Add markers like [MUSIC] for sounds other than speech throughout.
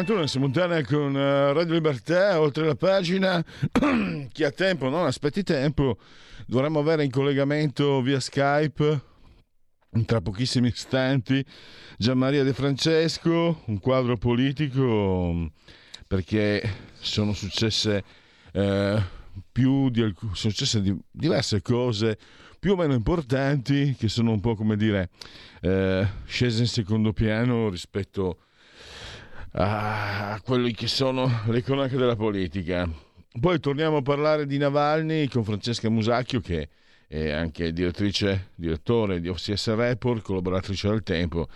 In simultanea con eh, Radio Libertà, oltre la pagina. [CLEARS THROAT] Chi ha tempo, non aspetti tempo. Dovremmo avere in collegamento via Skype tra pochissimi istanti Gianmaria De Francesco, un quadro politico perché sono successe eh, di, sono successe di, diverse cose più o meno importanti che sono un po' come dire eh, scese in secondo piano rispetto a a quelli che sono le cronache della politica. Poi torniamo a parlare di Navalny con Francesca Musacchio che è anche direttrice, direttore di OCS Report, collaboratrice del Tempo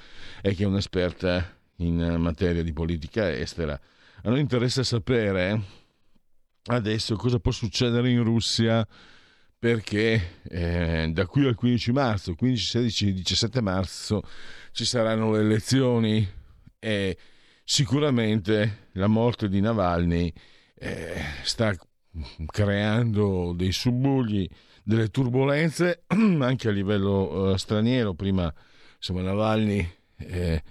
e che è un'esperta in materia di politica estera. A noi interessa sapere adesso cosa può succedere in Russia perché eh, da qui al 15 marzo, 15, 16, 17 marzo ci saranno le elezioni e sicuramente la morte di Navalny eh, sta creando dei subbuglii, delle turbulenze [CLEARS THROAT] anche a livello eh, straniero. Prima, insomma, Navalny eh,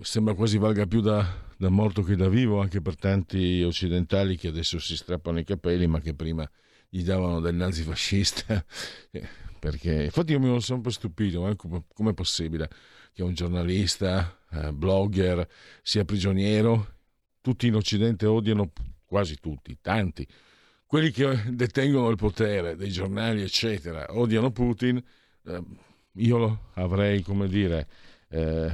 sembra quasi valga più da, da, morto che da vivo anche per tanti occidentali che adesso si strappano i capelli, ma che prima gli davano del nazifascista. [LAUGHS] Perché infatti io mi sono sempre stupito, eh, come è possibile che un giornalista eh, blogger sia prigioniero. Tutti in Occidente odiano, quasi tutti, tanti, quelli che detengono il potere, dei giornali, eccetera, odiano Putin. Eh, io avrei, come dire, eh,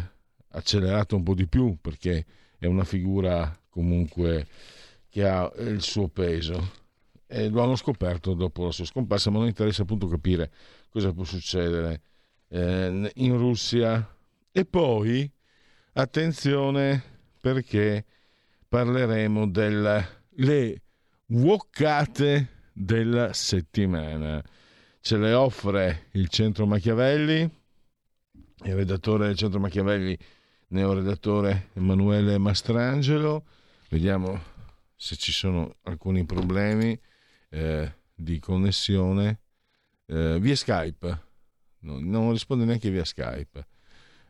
accelerato un po' di più perché è una figura comunque che ha il suo peso e lo hanno scoperto dopo la sua scomparsa, ma non interessa appunto capire cosa può succedere eh, in Russia. E poi Attenzione perché parleremo delle woccate della settimana. Ce le offre il Centro Machiavelli, il redattore del Centro Machiavelli, neoredattore Emanuele Mastrangelo. Vediamo se ci sono alcuni problemi eh, di connessione. Eh, via Skype, no, non risponde neanche via Skype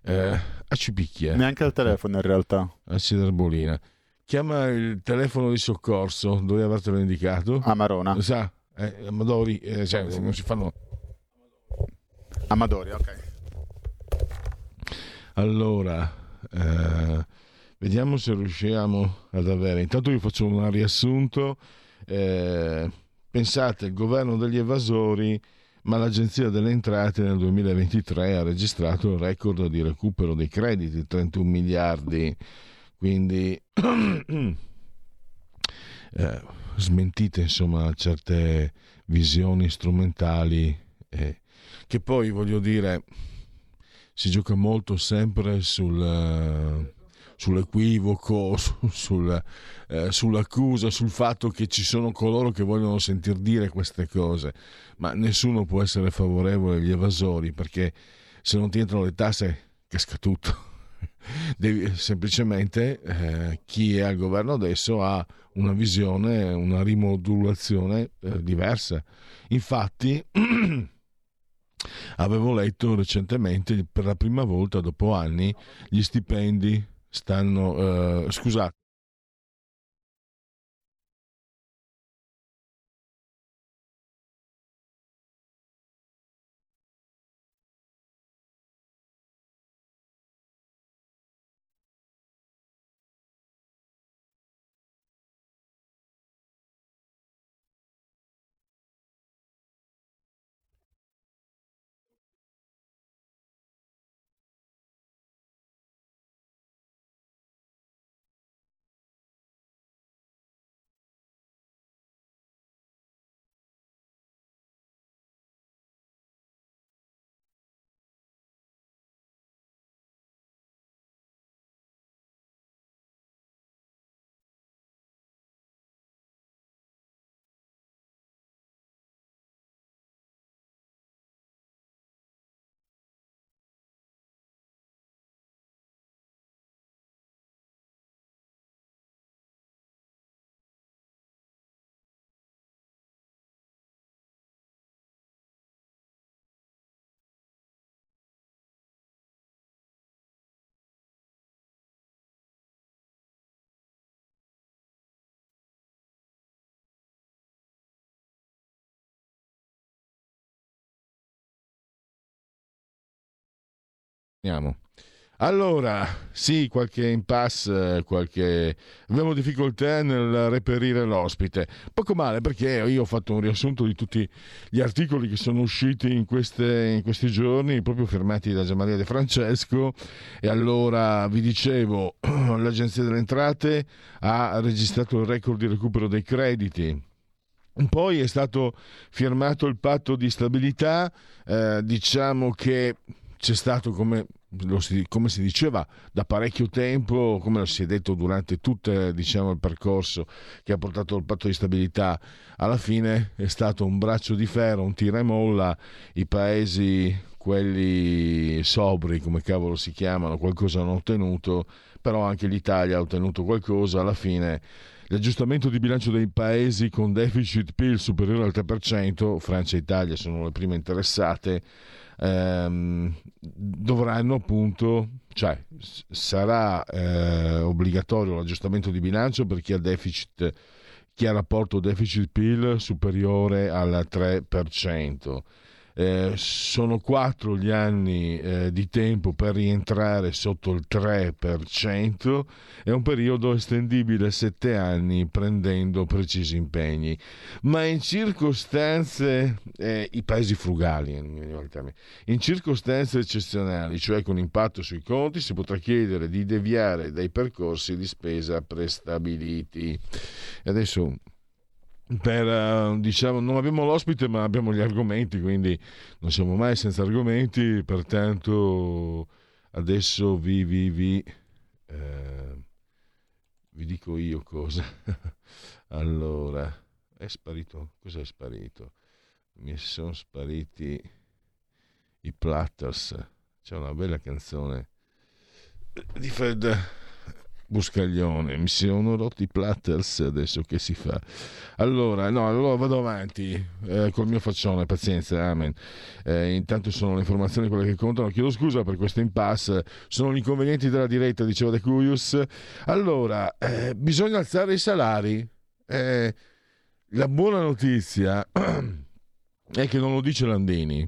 eh, a Cipicchia. Neanche al telefono in realtà. A Ciderbolina. Chiama il telefono di soccorso, dove avertelo indicato? Amarona. Sa, eh, Amadori, eh, cioè, non si fanno... Amadori, ok. Allora, eh, vediamo se riusciamo ad avere. Intanto vi faccio un riassunto. Eh, pensate, il governo degli evasori ma l'Agenzia delle Entrate nel 2023 ha registrato il record di recupero dei crediti, 31 miliardi, quindi [CLEARS THROAT] eh, smentite insomma certe visioni strumentali eh, che poi voglio dire si gioca molto sempre sul sull'equivoco, [LAUGHS] sul, eh, sull'accusa, sul fatto che ci sono coloro che vogliono sentir dire queste cose, ma nessuno può essere favorevole agli evasori perché se non ti entrano le tasse casca tutto. [LAUGHS] Devi, semplicemente eh, chi è al governo adesso ha una visione, una rimodulazione eh, diversa. Infatti, [CLEARS THROAT] avevo letto recentemente, per la prima volta dopo anni, gli stipendi stanno, eh, scusate, Andiamo. Allora, sì, qualche impasse, qualche... abbiamo difficoltà nel reperire l'ospite. Poco male perché io ho fatto un riassunto di tutti gli articoli che sono usciti in, queste, in questi giorni, proprio firmati da Gianmaria De Francesco. E allora vi dicevo, [CLEARS THROAT] l'Agenzia delle Entrate ha registrato il record di recupero dei crediti. Poi è stato firmato il patto di stabilità, eh, diciamo che c'è stato come si, come si diceva da parecchio tempo, come si è detto durante tutto diciamo, il percorso che ha portato al patto di stabilità, alla fine è stato un braccio di ferro, un tira e molla, i paesi, quelli sobri, come cavolo si chiamano, qualcosa hanno ottenuto, però anche l'Italia ha ottenuto qualcosa, alla fine l'aggiustamento di bilancio dei paesi con deficit PIL superiore al 3%, Francia e Italia sono le prime interessate, ehm, dovranno appunto, cioè sarà eh, obbligatorio l'aggiustamento di bilancio per chi ha deficit chi ha rapporto deficit PIL superiore al 3%. Eh, sono quattro gli anni eh, di tempo per rientrare sotto il 3%, è un periodo estendibile a sette anni prendendo precisi impegni, ma in circostanze, eh, i paesi frugali, in circostanze eccezionali, cioè con impatto sui conti, si potrà chiedere di deviare dai percorsi di spesa prestabiliti. Adesso per, uh, diciamo, non abbiamo l'ospite ma abbiamo gli argomenti, quindi non siamo mai senza argomenti, pertanto adesso vi, vi, vi, eh, vi dico io cosa. [LAUGHS] allora, è sparito, cos'è sparito? Mi sono spariti i Platters, c'è una bella canzone di Fred Buscaglione, mi sono rotti i platters, adesso che si fa? Allora, no, allora vado avanti eh, col mio faccione, pazienza, amen. Eh, intanto sono le informazioni quelle che contano, chiedo scusa per questo impasse, sono gli inconvenienti della diretta, diceva De Cuius. Allora, eh, bisogna alzare i salari. Eh, la buona notizia [CLEARS THROAT] è che non lo dice Landini,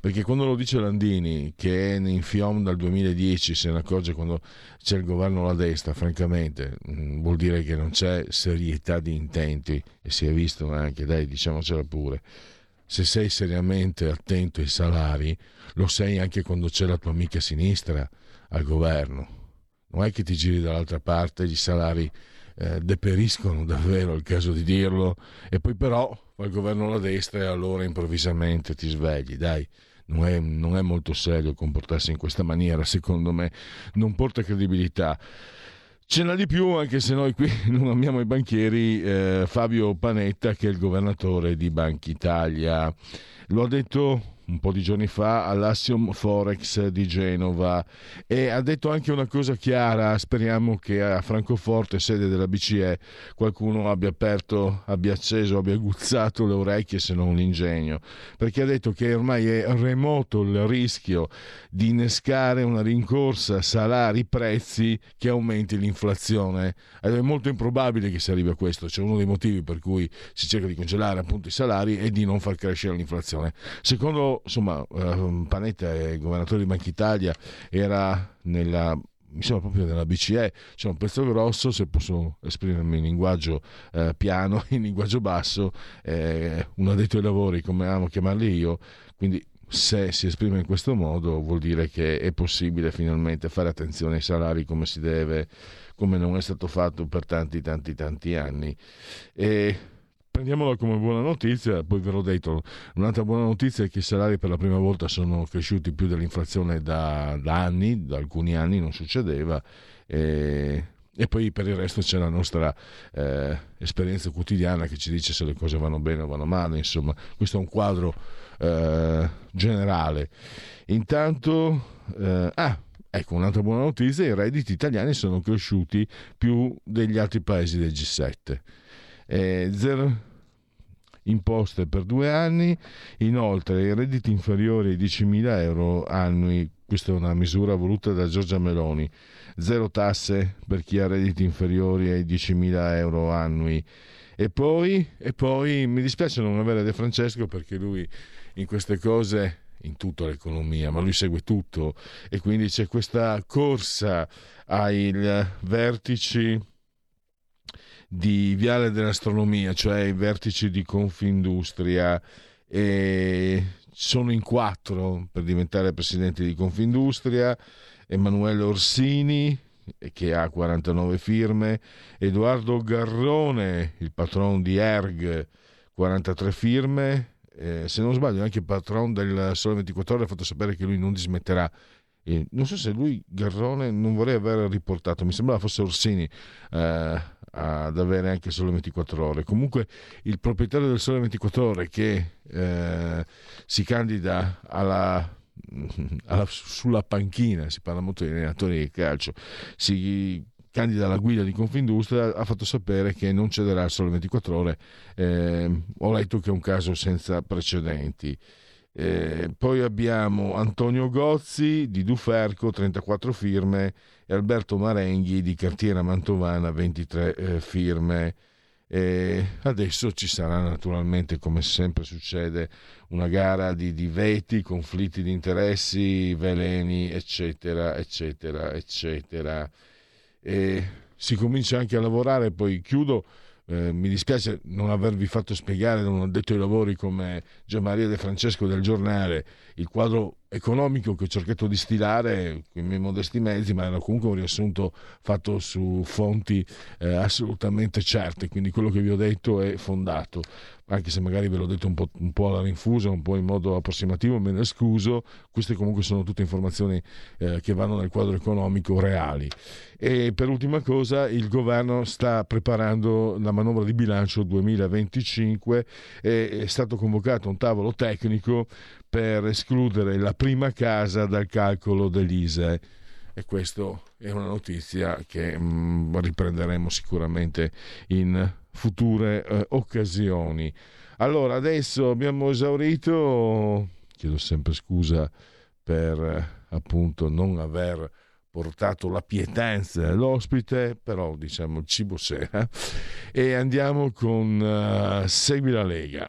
perché quando lo dice Landini che è in FIOM dal 2010 se ne accorge quando c'è il governo alla destra francamente mm, vuol dire che non c'è serietà di intenti e si è visto anche dai diciamocela pure. Se sei seriamente attento ai salari lo sei anche quando c'è la tua amica sinistra al governo. Non è che ti giri dall'altra parte i salari eh, deperiscono davvero, è il caso di dirlo, e poi però fa il governo alla destra e allora improvvisamente ti svegli, dai non è, non è molto serio comportarsi in questa maniera, secondo me non porta credibilità. Ce n'ha di più, anche se noi qui [LAUGHS] non amiamo i banchieri, eh, Fabio Panetta, che è il governatore di Banca Italia. Lo ha detto un po' di giorni fa all'Assiom Forex di Genova e ha detto anche una cosa chiara, speriamo che a Francoforte, sede della BCE, qualcuno abbia aperto, abbia acceso, abbia aguzzato le orecchie se non l'ingegno, perché ha detto che ormai è remoto il rischio di innescare una rincorsa salari-prezzi che aumenti l'inflazione. È molto improbabile che si arrivi a questo, c'è uno dei motivi per cui si cerca di congelare appunto i salari e di non far crescere l'inflazione. Secondo insomma, uh, Panetta è governatore di Banca Italia, era nella mi sembra proprio nella BCE, c'è un pezzo grosso, se posso esprimermi in linguaggio eh, piano, [LAUGHS] in linguaggio basso, eh, un addetto ai lavori, come amo chiamarli io, quindi se si esprime in questo modo vuol dire che è possibile finalmente fare attenzione ai salari come si deve, come non è stato fatto per tanti, tanti, tanti anni. E prendiamola come buona notizia, poi ve l'ho detto, un'altra buona notizia è che i salari per la prima volta sono cresciuti più dell'inflazione da, da anni, da alcuni anni non succedeva. E, e poi per il resto c'è la nostra eh, esperienza quotidiana che ci dice se le cose vanno bene o vanno male, insomma, questo è un quadro eh, generale. Intanto, eh, ah, ecco un'altra buona notizia, i redditi italiani sono cresciuti più degli altri paesi del G7. Eh, zero, imposte per due anni, inoltre i redditi inferiori ai 10.000 euro annui, questa è una misura voluta da Giorgia Meloni, zero tasse per chi ha redditi inferiori ai 10.000 euro annui. E poi, e poi mi dispiace non avere De Francesco perché lui in queste cose in tutta l'economia, ma lui segue tutto. E quindi c'è questa corsa ai vertici di Viale dell'Astronomia, cioè i vertici di Confindustria e sono in quattro per diventare presidente di Confindustria, Emanuele Orsini che ha 49 firme, Edoardo Garrone, il patron di Erg, 43 firme, eh, se non sbaglio anche il patron del Sole 24 Ore ha fatto sapere che lui non dismetterà. Non so se lui Garrone non vorrei aver riportato mi sembrava fosse Orsini eh, ad avere anche Sole 24 Ore comunque il proprietario del Sole 24 Ore che eh, si candida alla [LAUGHS] alla, sulla panchina, si parla molto di allenatori di calcio, si candida alla guida di Confindustria, ha fatto sapere che non cederà solo 24 ore. Eh, ho letto che è un caso senza precedenti. Eh, poi abbiamo Antonio Gozzi di Duferco, 34 firme, e Alberto Marenghi di Cartiera Mantovana, 23 eh, firme. E adesso ci sarà naturalmente, come sempre succede, una gara di, di veti, conflitti di interessi, veleni, eccetera, eccetera, eccetera. E si comincia anche a lavorare, poi chiudo. Eh, mi dispiace non avervi fatto spiegare da un addetto ai lavori come Gianmaria De Francesco del giornale il quadro economico che ho cercato di stilare con i miei modesti mezzi, ma era comunque un riassunto fatto su fonti eh, assolutamente certe, quindi quello che vi ho detto è fondato. Anche se magari ve l'ho detto un po', un po', alla rinfusa, un po' in modo approssimativo, me ne scuso, queste comunque sono tutte informazioni eh, che vanno nel quadro economico reali. E per ultima cosa, il governo sta preparando la manovra di bilancio 2025 e è stato convocato un tavolo tecnico per escludere la prima casa dal calcolo dell'ISE e questa è una notizia che mh, mm, riprenderemo sicuramente in future eh, occasioni. Allora, adesso abbiamo esaurito, chiedo sempre scusa per eh, appunto non aver portato la pietanza dell'ospite, però diciamo il cibo sera, e andiamo con uh, Segui la Lega.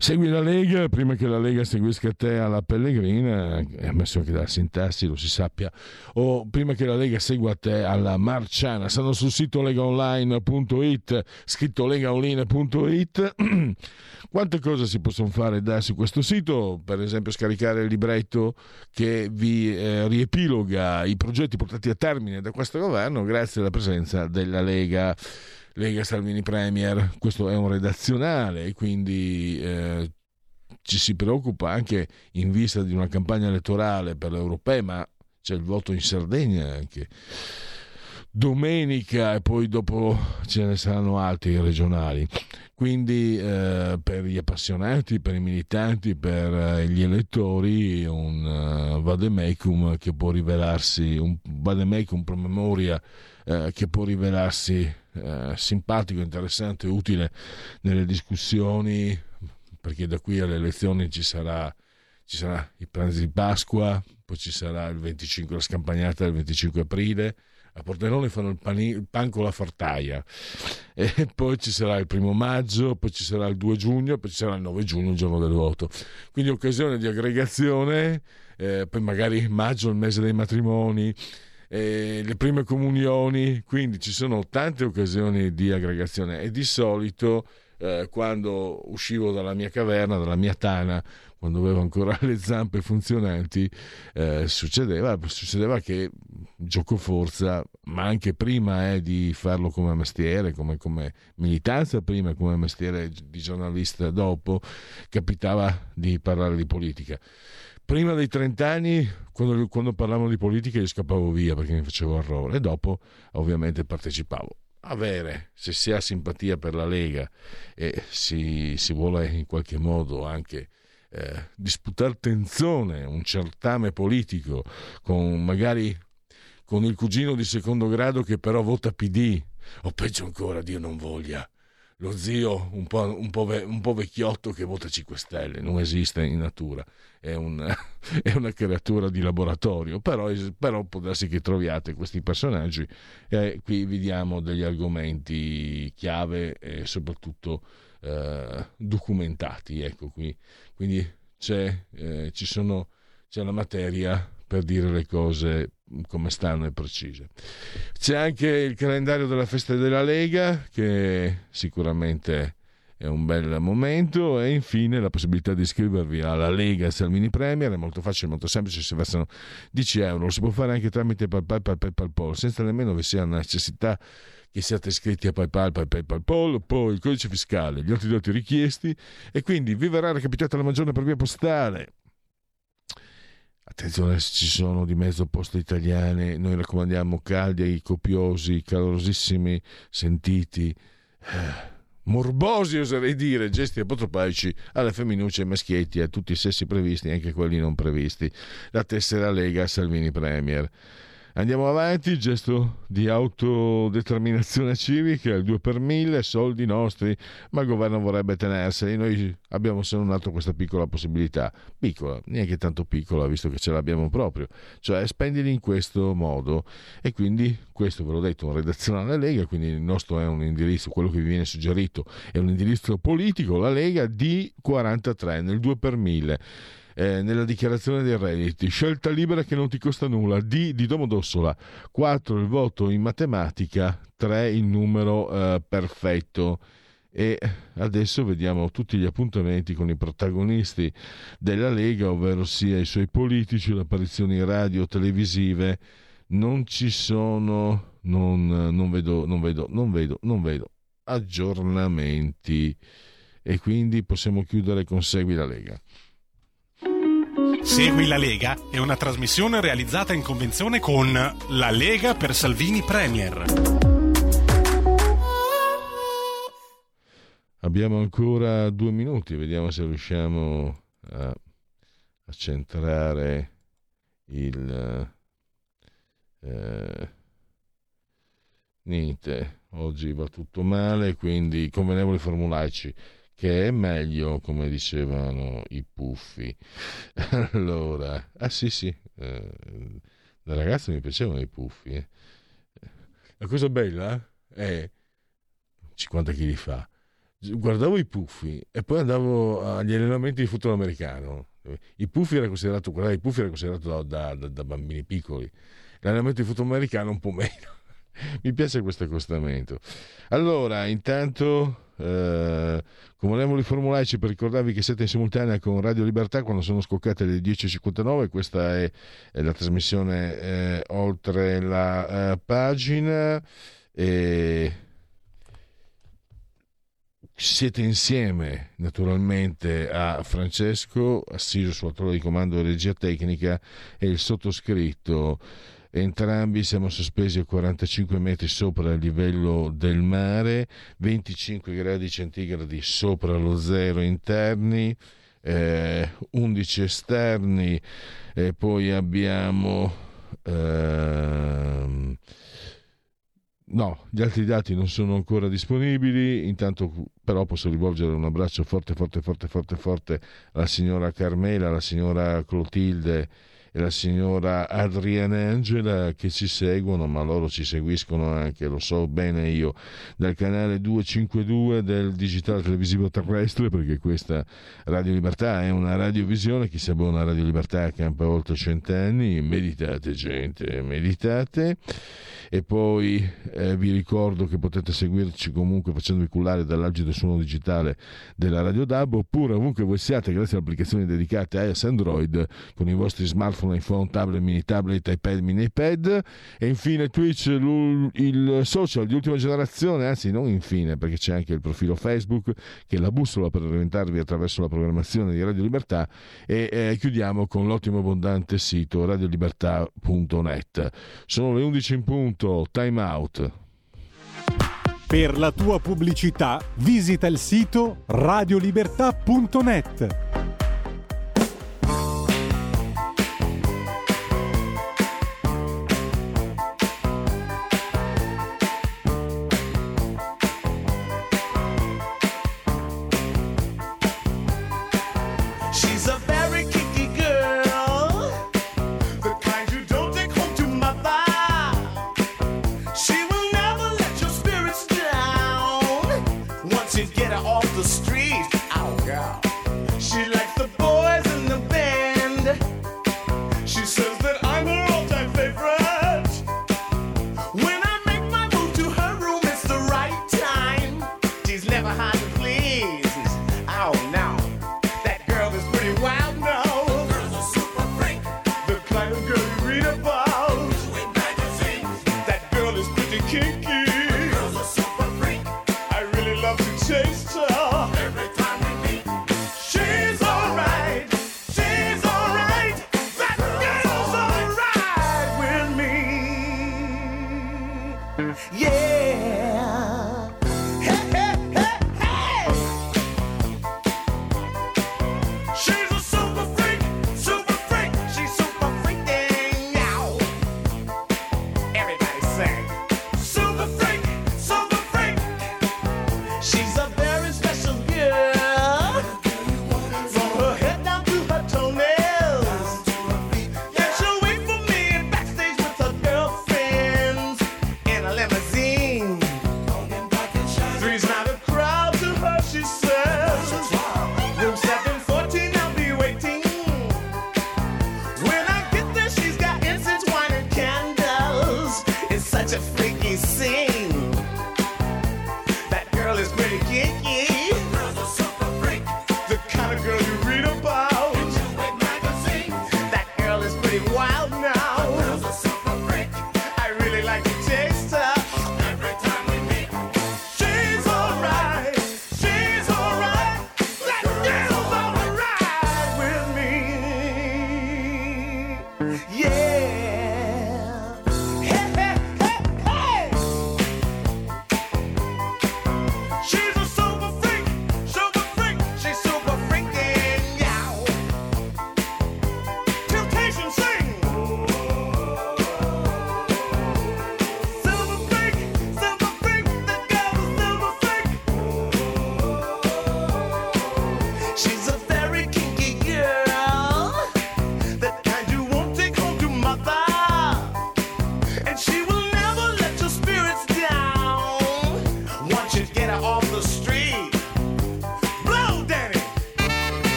Segui la Lega, prima che la Lega seguisca te alla Pellegrina, è ammesso che dalla sintassi lo si sappia, o prima che la Lega segua te alla Marciana, stanno sul sito legaonline.it, scritto legaonline.it. [CLEARS THROAT] Quante cose si possono fare da su questo sito? Per esempio scaricare il libretto che vi eh, riepiloga i progetti portati a termine da questo governo grazie alla presenza della Lega. Lega Salvini Premier, questo è un redazionale e quindi eh, ci si preoccupa anche in vista di una campagna elettorale per l'Europea, ma c'è il voto in Sardegna anche. Domenica e poi dopo ce ne saranno altri regionali. Quindi eh, per gli appassionati, per i militanti, per eh, gli elettori un uh, vademecum che può rivelarsi, un vademecum promemoria eh, che può rivelarsi eh, simpatico, interessante, utile nelle discussioni, perché da qui alle elezioni ci sarà, ci sarà il pranzo di Pasqua, poi ci sarà il 25, la scampagnata del 25 aprile, a Pordenone fanno il, pani, il pan con la fartaia e poi ci sarà il primo maggio, poi ci sarà il 2 giugno, poi ci sarà il 9 giugno, il giorno del voto. Quindi occasione di aggregazione, eh, poi magari maggio, il mese dei matrimoni, eh, le prime comunioni, quindi ci sono tante occasioni di aggregazione. E di solito eh, quando uscivo dalla mia caverna, dalla mia tana, quando avevo ancora le zampe funzionanti, eh, succedeva, succedeva, che gioco forza, ma anche prima eh, di farlo come mestiere, come, come militanza prima, come mestiere di giornalista dopo, capitava di parlare di politica prima dei 30 anni, quando, quando parlavano di politica, io scappavo via perché mi facevo orrore, e dopo ovviamente partecipavo. Avere, se si ha simpatia per la Lega e si, si vuole in qualche modo anche eh, disputare tensione, un certame politico, con magari con il cugino di secondo grado che però vota PD, o peggio ancora, Dio non voglia, lo zio un po', un, po ve, un po', vecchiotto che vota 5 Stelle, non esiste in natura, è, un, [LAUGHS] è una creatura di laboratorio, però, però, può darsi che troviate questi personaggi e qui vi diamo degli argomenti chiave e soprattutto eh, documentati. Ecco qui. Quindi c'è, eh, sono, c'è la materia per dire le cose come stanno e precise. C'è anche il calendario della festa della Lega che sicuramente è un bel momento e infine la possibilità di iscrivervi alla Lega Salvini Premier è molto facile, molto semplice, si versano 10 euro, lo si può fare anche tramite PayPal, PayPal, PayPal, senza nemmeno vi sia necessità che siate iscritti a PayPal, PayPal, PayPal, poi il codice fiscale, gli altri dati richiesti e quindi vi verrà recapitata la maggiore per via postale Attenzione se ci sono di mezzo poste italiane, noi raccomandiamo caldi, copiosi, calorosissimi, sentiti, eh, morbosi oserei dire, gesti apotropaici alle femminucce, ai maschietti, a tutti i sessi previsti, anche quelli non previsti. La tessera Lega Salvini Premier. Andiamo avanti, gesto di autodeterminazione civica, il 2 per 1000, soldi nostri, ma il governo vorrebbe tenerseli. Noi abbiamo selezionato questa piccola possibilità, piccola, neanche tanto piccola, visto che ce l'abbiamo proprio, cioè spendili in questo modo. E quindi questo ve l'ho detto, un redazionale Lega, quindi il nostro è un indirizzo, quello che vi viene suggerito è un indirizzo politico, la Lega di 43 nel 2 per 1000 eh, nella dichiarazione dei redditi. Scelta libera che non ti costa nulla. D di Domodossola. 4 il voto in matematica. 3 il numero eh, perfetto. E adesso vediamo tutti gli appuntamenti con i protagonisti della Lega, ovvero sia i suoi politici, le apparizioni radio, televisive. Non ci sono, non, non vedo, non vedo, non vedo, non vedo aggiornamenti e quindi possiamo chiudere con Segui la Lega. Segui la Lega è una trasmissione realizzata in convenzione con La Lega per Salvini Premier. Abbiamo ancora due minuti, vediamo se riusciamo a, a centrare il... Eh, niente, oggi va tutto male, quindi convenevoli formulaici che è meglio, come dicevano i puffi. [LAUGHS] allora, ah sì sì, eh, da ragazzo mi piacevano i puffi. Eh. La cosa bella è 50 kg fa. Guardavo i puffi e poi andavo agli allenamenti di football americano. I puffi era considerato, guardate, i puffi era considerato da, da, da bambini piccoli. L'allenamento di football americano un po' meno. [LAUGHS] mi piace questo accostamento. Allora, intanto eh, comunevoli formulaici per ricordarvi che siete in simultanea con Radio Libertà quando sono scoccate le 10.59 questa è, è la trasmissione eh, oltre la eh, pagina. E siete insieme naturalmente a Francesco assiso sulla torre di comando di regia tecnica e il sottoscritto Entrambi siamo sospesi a 45 metri sopra il livello del mare, 25 gradi centigradi sopra lo zero interni, eh, 11 esterni, e poi abbiamo... Ehm, No, gli altri dati non sono ancora disponibili, intanto però posso rivolgere un abbraccio forte, forte, forte, forte, forte alla signora Carmela, alla signora Clotilde e la signora Adriana Angela che ci seguono, ma loro ci seguiscono anche, lo so bene io, dal canale 252 del digitale televisivo terrestre, perché questa Radio Libertà è una radiovisione, chi si abbona a Radio Libertà campa oltre cent'anni, meditate gente, meditate. E poi eh, vi ricordo che potete seguirci comunque facendovi cullare dall'algido suono digitale della Radio DAB, oppure ovunque voi siate grazie alle applicazioni dedicate a iOS Android con i vostri smartphone iPhone, tablet, mini tablet, iPad, mini iPad e infine Twitch, il social di ultima generazione, anzi non infine perché c'è anche il profilo Facebook che è la bussola per orientarvi attraverso la programmazione di Radio Libertà e eh, chiudiamo con l'ottimo abbondante sito radiolibertà.net. Sono le 11 in punto, time out. Per la tua pubblicità visita il sito radiolibertà.net.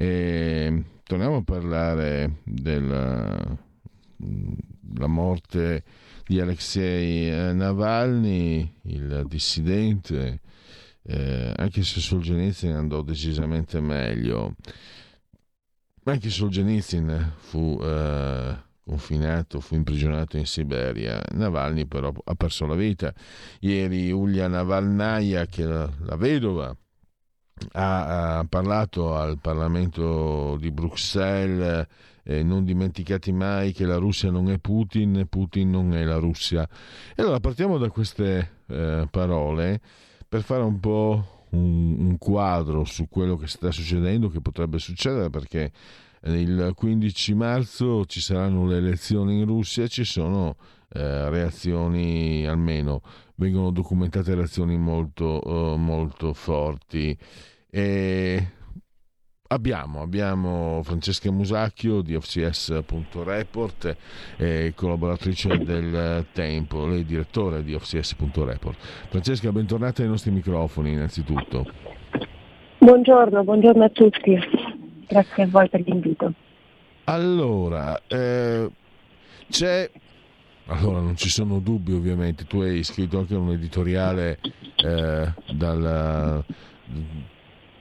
e torniamo a parlare della la morte di Alexei eh, Navalny, il dissidente, eh, anche se Solzhenitsyn andò decisamente meglio. Anche Solzhenitsyn fu eh, confinato, fu imprigionato in Siberia. Navalny però ha perso la vita. Ieri Ulia Navalnaya, che la, la vedova, ha, ha parlato al Parlamento di Bruxelles. eh, non dimenticate mai che la Russia non è Putin, Putin non è la Russia. E allora partiamo da queste eh, parole per fare un po' un, un quadro su quello che sta succedendo, che potrebbe succedere, perché il 15 marzo ci saranno le elezioni in Russia ci sono eh, reazioni, almeno vengono documentate reazioni molto, eh, molto forti. E abbiamo, abbiamo Francesca Musacchio di OFCS.report, eh, collaboratrice del Tempo, lei è direttore di OFCS.report. Francesca, bentornata ai nostri microfoni innanzitutto. Buongiorno, buongiorno a tutti. Grazie a voi per l'invito. Allora, eh, c'è... Allora, non ci sono dubbi ovviamente, tu hai scritto anche un editoriale eh, dal,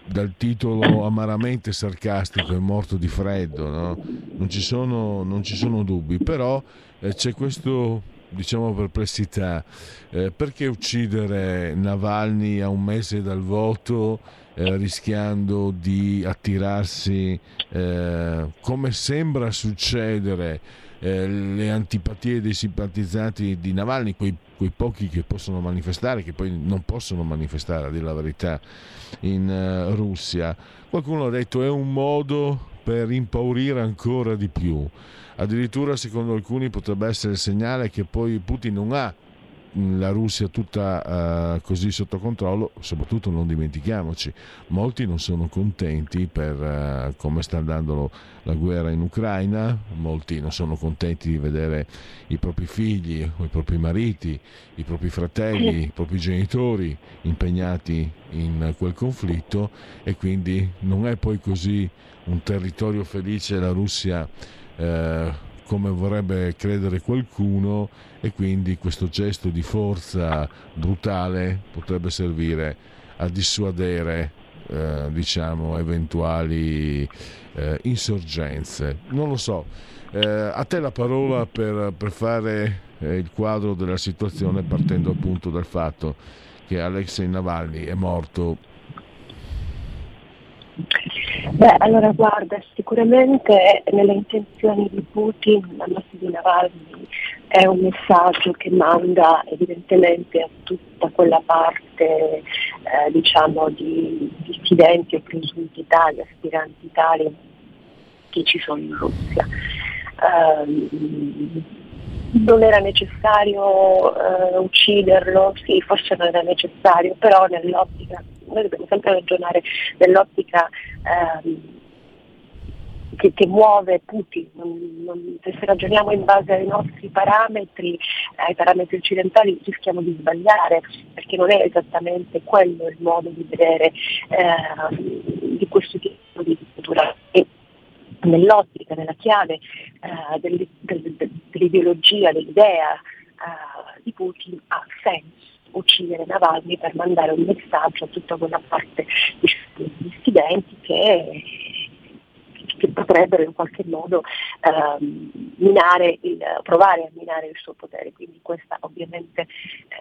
dal titolo amaramente sarcastico, è morto di freddo, no? non, ci sono, non ci sono dubbi, però eh, c'è questo, diciamo, perplessità, eh, perché uccidere Navalny a un mese dal voto eh, rischiando di attirarsi, eh, come sembra succedere, eh, le antipatie dei simpatizzanti di Navalny, quei, quei, pochi che possono manifestare, che poi non possono manifestare, a dire la verità, in uh, Russia. Qualcuno ha detto è un modo per impaurire ancora di più. Addirittura, secondo alcuni, potrebbe essere il segnale che poi Putin non ha la Russia tutta uh, così sotto controllo, soprattutto non dimentichiamoci, molti non sono contenti per uh, come sta andando la guerra in Ucraina, molti non sono contenti di vedere i propri figli i propri mariti, i propri fratelli, i propri genitori impegnati in quel conflitto e quindi non è poi così un territorio felice la Russia. Uh, come vorrebbe credere qualcuno e quindi questo gesto di forza brutale potrebbe servire a dissuadere eh, diciamo eventuali eh, insorgenze. Non lo so. Eh, a te la parola per, per fare eh, il quadro della situazione partendo appunto dal fatto che Alexei Navalny è morto Beh, allora guarda, sicuramente nelle intenzioni di Putin la morte di Navalny è un messaggio che manda evidentemente a tutta quella parte eh, diciamo di dissidenti o presunti tali, aspiranti tali che ci sono in Russia. Um, non era necessario uh, ucciderlo, sì, forse non era necessario, però nell'ottica, noi dobbiamo sempre ragionare nell'ottica ehm, che, che, muove Putin, non, non, se ragioniamo in base ai nostri parametri, ai parametri occidentali, rischiamo di sbagliare, perché non è esattamente quello il modo di vedere eh, di questo tipo di cultura. Nell'ottica, nella chiave del, dell'ideologia, dell'idea eh, di Putin ha senso uccidere Navalny per mandare un messaggio a tutta quella parte di dissidenti che, che potrebbero in qualche modo ehm, minare il, provare a minare il suo potere. Quindi questa ovviamente eh,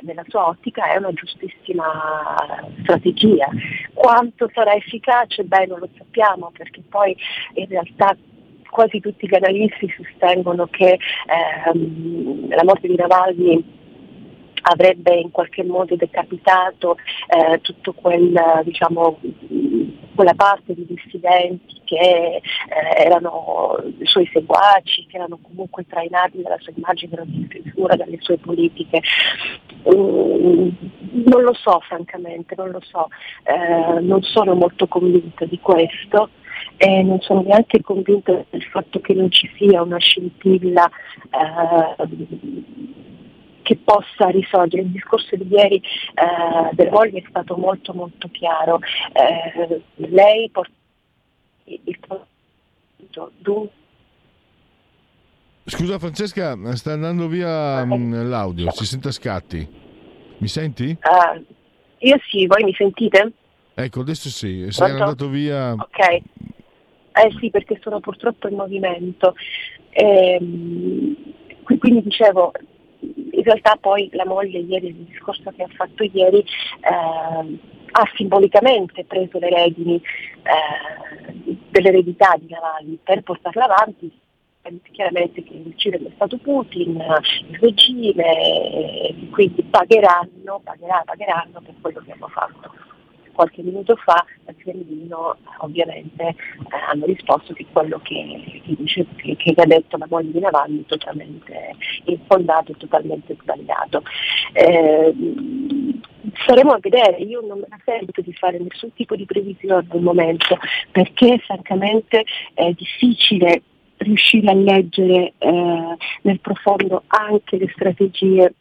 nella sua ottica è una giustissima strategia. Quanto sarà efficace? Beh, non lo sappiamo perché poi in realtà quasi tutti i canalisti sostengono che ehm, la morte di Navalny avrebbe in qualche modo decapitato eh, tutto quel, diciamo, quella parte di dissidenti che eh, erano i suoi seguaci, che erano comunque trainati dalla sua immagine, dalla sua figura, dalle sue politiche. Mm, non lo so francamente, non lo so, eh, non sono molto convinta di questo e non sono neanche convinta del fatto che non ci sia una scintilla eh, che possa risolvere. Il discorso di ieri eh, del Volvi è stato molto molto chiaro. Eh, lei porta il dunque Scusa Francesca, sta andando via mh, l'audio, si sente a scatti. Mi senti? Uh, io sì, voi mi sentite? Ecco, adesso sì, sei Pronto? andato via. Ok. Eh sì, perché sono purtroppo in movimento. Ehm, qui- quindi dicevo, realtà poi la moglie ieri, il discorso che ha fatto ieri, eh, ha simbolicamente preso le redini eh, dell'eredità di Navalny per portarla avanti chiaramente che il uccidere è stato Putin, il regime, quindi pagheranno, pagherà, pagheranno per quello che hanno fatto. Qualche minuto fa al Cremlino ovviamente eh, hanno risposto che quello che, che, che, che ha detto la moglie di Navalny è totalmente infondato e totalmente sbagliato. Eh, staremo a vedere, io non me la sento di fare nessun tipo di previsione al momento perché francamente è difficile riuscire a leggere eh, nel profondo anche le strategie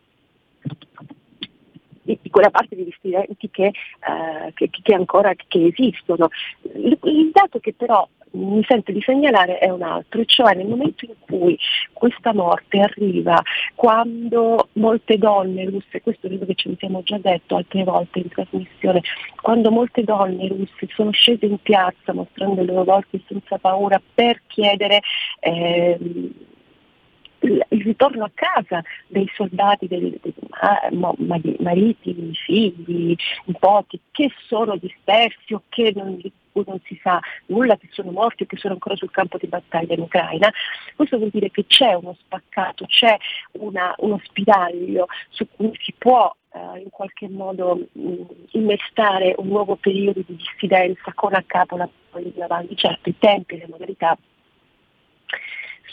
di, di quella parte di dissidenti che, eh, che, che ancora che esistono. Il, il dato che però mi sento di segnalare è un altro, cioè nel momento in cui questa morte arriva quando molte donne russe, questo credo che ce lo siamo già detto altre volte in trasmissione, quando molte donne russe sono scese in piazza mostrando i loro volti senza paura per chiedere ehm, il ritorno a casa dei soldati, dei, dei ma- ma- mariti, figli, nipoti che sono dispersi o che non, non si sa nulla, che sono morti o che sono ancora sul campo di battaglia in Ucraina. Questo vuol dire che c'è uno spaccato, c'è una- uno spiraglio su cui si può eh, in qualche modo mh, innestare un nuovo periodo di dissidenza con a capo la politica Navalny. Certo, i tempi e le modalità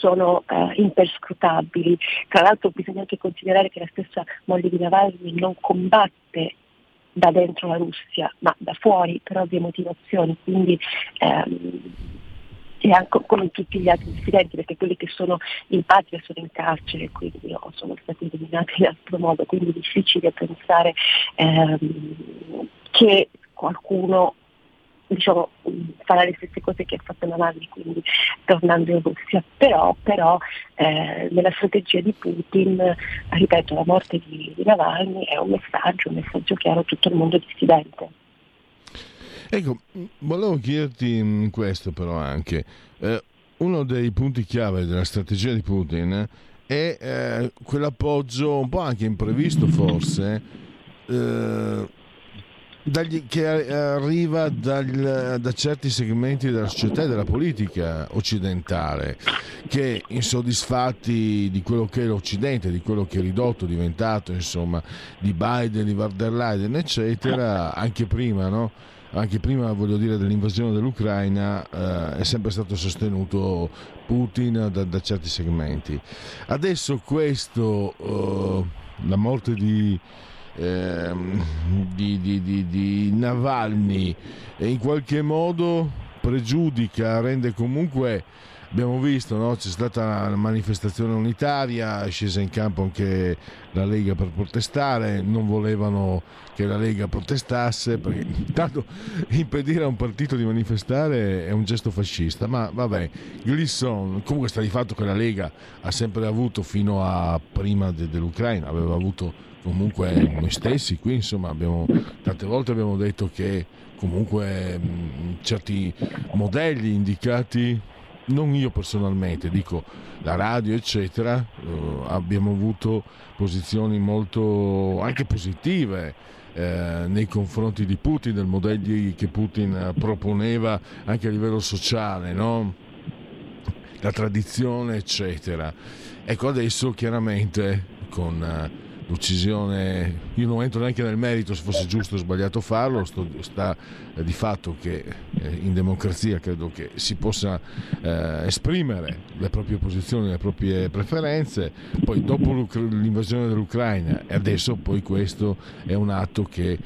sono eh, imperscrutabili. Tra l'altro bisogna anche considerare che la stessa moglie di Navalny non combatte da dentro la Russia, ma da fuori per ovvie motivazioni, quindi ehm, e anche come tutti gli altri dissidenti, perché quelli che sono in patria sono in carcere, quindi o sono stati eliminati in altro modo, quindi è difficile pensare ehm, che qualcuno diciamo, farà le stesse cose che ha fatto Navalny, quindi tornando in Russia, però, però eh, nella strategia di Putin, ripeto, la morte di, di Navalny è un messaggio, un messaggio chiaro a tutto il mondo dissidente. Ecco, volevo chiederti questo però anche. Eh, uno dei punti chiave della strategia di Putin è eh, quell'appoggio un po' anche imprevisto forse, eh, dagli- che arriva dal- da certi segmenti della società e della politica occidentale che insoddisfatti di quello che è l'Occidente, di quello che è ridotto, diventato insomma di Biden, di van der Leyen eccetera, anche prima no? anche prima voglio dire dell'invasione dell'Ucraina eh, è sempre stato sostenuto Putin da, da certi segmenti. Adesso questo, eh, la morte di, ehm, di, di- di- di Navalny eh, in qualche modo pregiudica, rende comunque Abbiamo visto, no? c'è stata una manifestazione unitaria, è scesa in campo anche la Lega per protestare, non volevano che la Lega protestasse, perché intanto impedire a un partito di manifestare è un gesto fascista, ma vabbè, Glisson, comunque sta di fatto che la Lega ha sempre avuto fino a prima de- dell'Ucraina, aveva avuto comunque noi stessi qui, insomma, abbiamo, tante volte abbiamo detto che comunque mh, certi modelli indicati non io personalmente, dico la radio, eccetera, eh, abbiamo avuto posizioni molto anche positive eh, nei confronti di Putin, del modelli che Putin proponeva anche a livello sociale, no? la tradizione, eccetera. Ecco, adesso chiaramente con eh, l'uccisione, io non entro neanche nel merito se fosse giusto o sbagliato farlo, sto- sta eh, di fatto che eh, in democrazia credo che si possa eh, esprimere le proprie posizioni, le proprie preferenze, poi dopo l'invasione dell'Ucraina e adesso poi questo è un atto che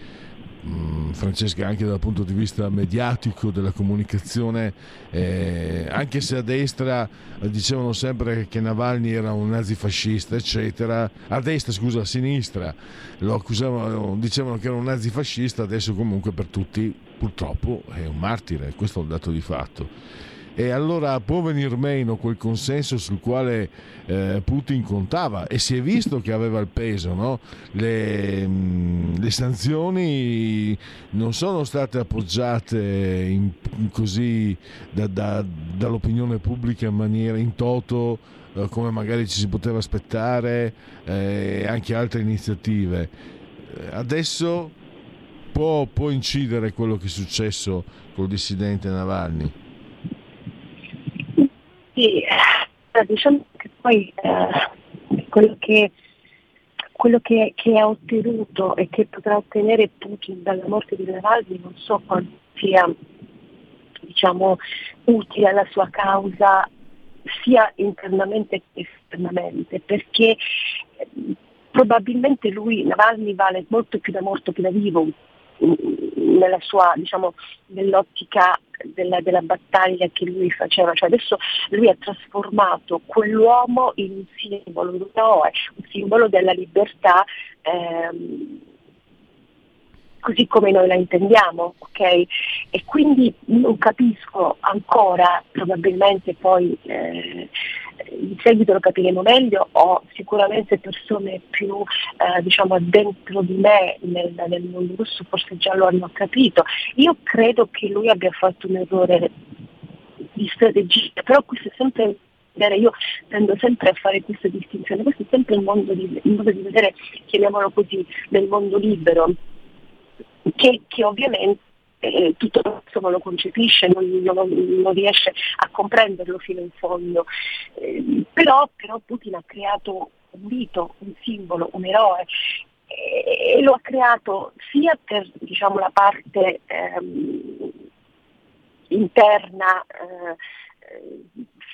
Francesca anche dal punto di vista mediatico della comunicazione eh, anche se a destra eh, dicevano sempre che Navalny era un nazifascista eccetera. A destra scusa a sinistra. Lo accusavano dicevano che era un nazifascista adesso comunque per tutti purtroppo è un martire. Questo è un dato di fatto e allora può venir meno quel consenso sul quale eh, Putin contava e si è visto che aveva il peso, no? le, mh, le sanzioni non sono state appoggiate in- in così da- da- dall'opinione pubblica in maniera in toto eh, come magari ci si poteva aspettare eh, e anche altre iniziative. Eh, Adesso può, può incidere quello che è successo col dissidente Navalny. Sì, eh, diciamo che poi eh, quello, che, quello che, che ha ottenuto e che potrà ottenere Putin dalla morte di Navalny non so quanto sia diciamo, utile alla sua causa sia internamente che esternamente, perché eh, probabilmente lui, Navalny, vale molto più da morto che da vivo nella sua, diciamo, nell'ottica della, della battaglia che lui faceva. Cioè adesso lui ha trasformato quell'uomo in un simbolo, un eroe, un simbolo della libertà. ehm, così come noi la intendiamo, ok? E quindi non capisco ancora, probabilmente poi eh, in seguito lo capiremo meglio, ho sicuramente persone più eh, diciamo dentro di me nel, nel mondo russo forse già lo hanno capito. Io credo che lui abbia fatto un errore di strategia, però questo è sempre io tendo sempre a fare questa distinzione, questo è sempre il modo di, il modo di vedere, chiamiamolo così, del mondo libero, che, che ovviamente eh, tutto questo non lo concepisce, non, non- non riesce a comprenderlo fino in fondo. Eh, però, però Putin ha creato un mito, un simbolo, un eroe e lo ha creato sia per diciamo, la parte ehm, interna eh,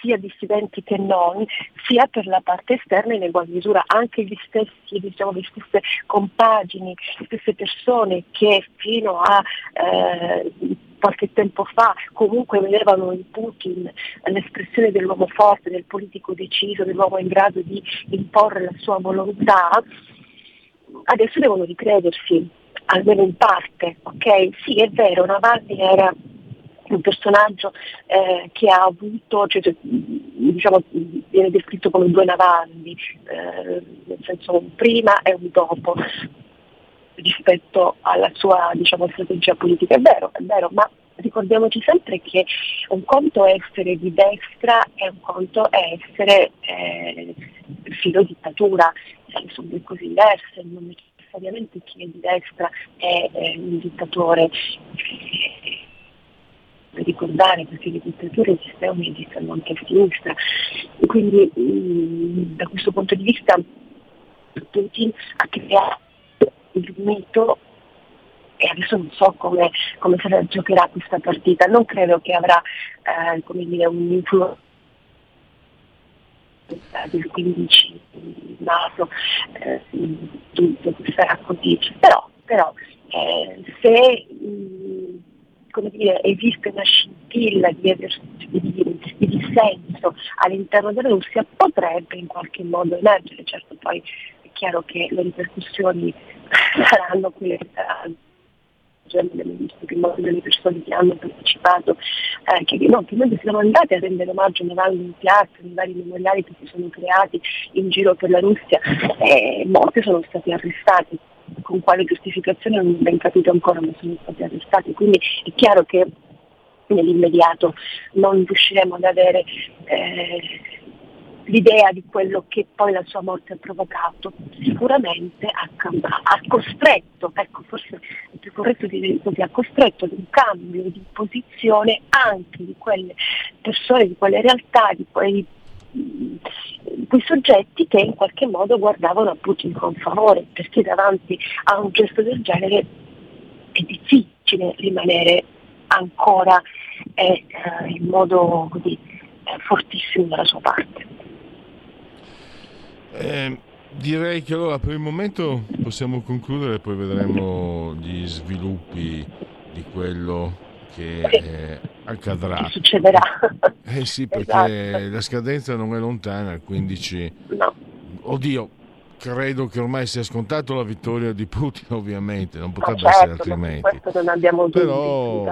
sia dissidenti che non, sia per la parte esterna in egual misura anche gli stessi, diciamo, le stesse compagini, le stesse persone che fino a eh, qualche tempo fa comunque vedevano in Putin l'espressione dell'uomo forte, del politico deciso, dell'uomo in grado di imporre la sua volontà, adesso devono ricredersi, almeno in parte, ok? Sì, è vero, Navalny era un personaggio eh, che ha avuto, cioè, cioè, diciamo, viene descritto come due Navalny, eh, nel senso un prima e un dopo rispetto alla sua diciamo, strategia politica. È vero, è vero, ma ricordiamoci sempre che un conto è essere di destra e un conto è essere eh, filo dittatura, Eh, sono due cose diverse, non necessariamente chi è di destra è, eh, un dittatore. Ricordare perché le dittature esistevano e esistono anche a sinistra. Quindi mh, da questo punto di vista Putin ha creato il mito e adesso non so come, come se giocherà questa partita, non credo che avrà eh, dire, un'influenza del 15 marzo, eh, tutto sarà così, però, però eh, se mh, come dire, esiste una scintilla di, ever- di- di- di dissenso all'interno della Russia potrebbe in qualche modo emergere, certo poi è chiaro che le ripercussioni [LAUGHS] saranno quelle che saranno Cioè, abbiamo visto che molte delle persone che hanno partecipato, eh, che, no, che noi siamo andati a rendere omaggio a Navalny in piazza, nei vari memoriali che si sono creati in giro per la Russia, eh, molte sono state arrestate, con quale giustificazione non è ben capito ancora, ma sono state arrestate, quindi è chiaro che nell'immediato non riusciremo ad avere eh, l'idea di quello che poi la sua morte ha provocato, sicuramente ha, ha costretto, ecco forse è più corretto dire così, ha costretto ad un cambio di posizione anche di quelle persone, di quelle realtà, di quei, mh, quei soggetti che in qualche modo guardavano a Putin con favore, perché davanti a un gesto del genere è difficile rimanere ancora eh, eh, in modo così eh, fortissimo dalla sua parte. Eh, direi che allora per il momento possiamo concludere, poi vedremo gli sviluppi di quello che eh, accadrà. Che succederà? Eh sì, perché Esatto. la scadenza non è lontana, il 15. No. Oddio, credo che ormai sia scontato la vittoria di Putin, ovviamente, non Ma potrebbe essere certo, su altrimenti. questo non abbiamo dubbi Però.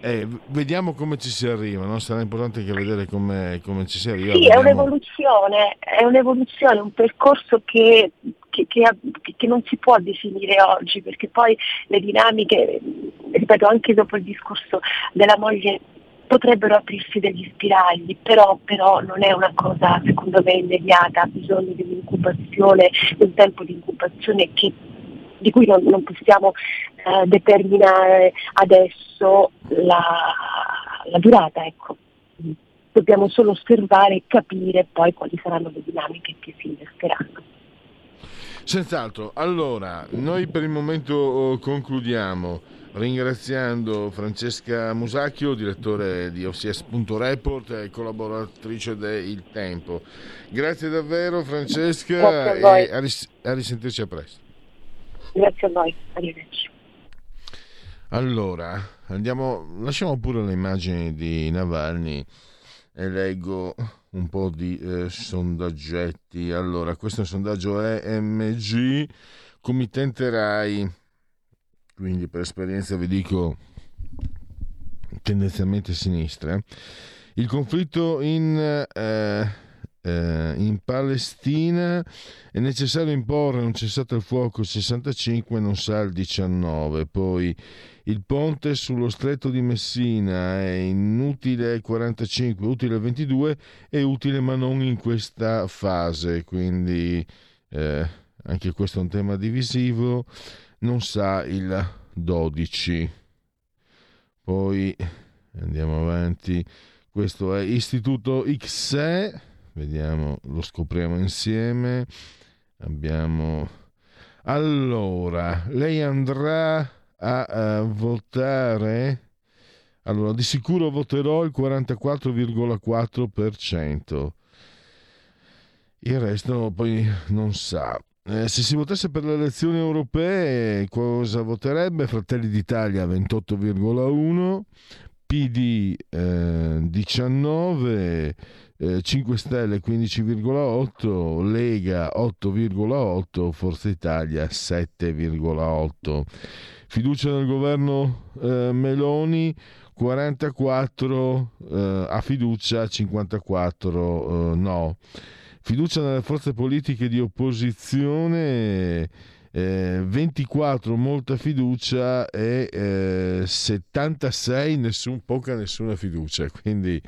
Eh, vediamo come ci si arriva, no? sarà importante che vedere come, come ci si arriva. Sì, è Vediamo- un'evoluzione, è un'evoluzione, un percorso che, che- che che non si può definire oggi, perché poi le dinamiche, ripeto, anche dopo il discorso della moglie potrebbero aprirsi degli spiragli, però, però non è una cosa secondo me immediata, ha bisogno di un'incubazione, di un tempo di incubazione che- di cui non, non possiamo eh, determinare adesso la, la durata. Ecco. Dobbiamo solo osservare e capire poi quali saranno le dinamiche che si innescheranno. Senz'altro, allora, noi per il momento oh, concludiamo ringraziando Francesca Musacchio, direttore di OCS.report e collaboratrice de Il Tempo. Grazie davvero Francesca Grazie a e a, ris- a risentirci a presto. Grazie a voi, arrivederci. Allora, andiamo, lasciamo pure le immagini di Navalny e leggo un po' di eh, sondaggetti. Allora, questo è un sondaggio EMG, committente RAI, quindi per esperienza vi dico tendenzialmente sinistra. Il conflitto in, eh, eh, in Palestina è necessario imporre un cessato il fuoco il 65, non sa il 19. Poi il ponte sullo stretto di Messina è inutile il 45, utile il 22 è utile ma non in questa fase, quindi eh, anche questo è un tema divisivo, non sa il 12. Poi andiamo avanti. Questo è Istituto XE. Vediamo, lo scopriamo insieme. Abbiamo. Allora, lei andrà a, a votare. Allora, di sicuro voterò il 44,4%. Il resto poi non sa. Eh, se si votasse per le elezioni europee, cosa voterebbe? Fratelli d'Italia 28,1, PD eh, 19, eh, 5 Stelle 15,8, Lega 8,8, Forza Italia 7,8. Fiducia nel governo eh, Meloni 44 eh, a fiducia, 54 eh, no. Fiducia nelle forze politiche di opposizione, eh, 24 molta fiducia e eh, 76 nessun, poca nessuna fiducia. Quindi,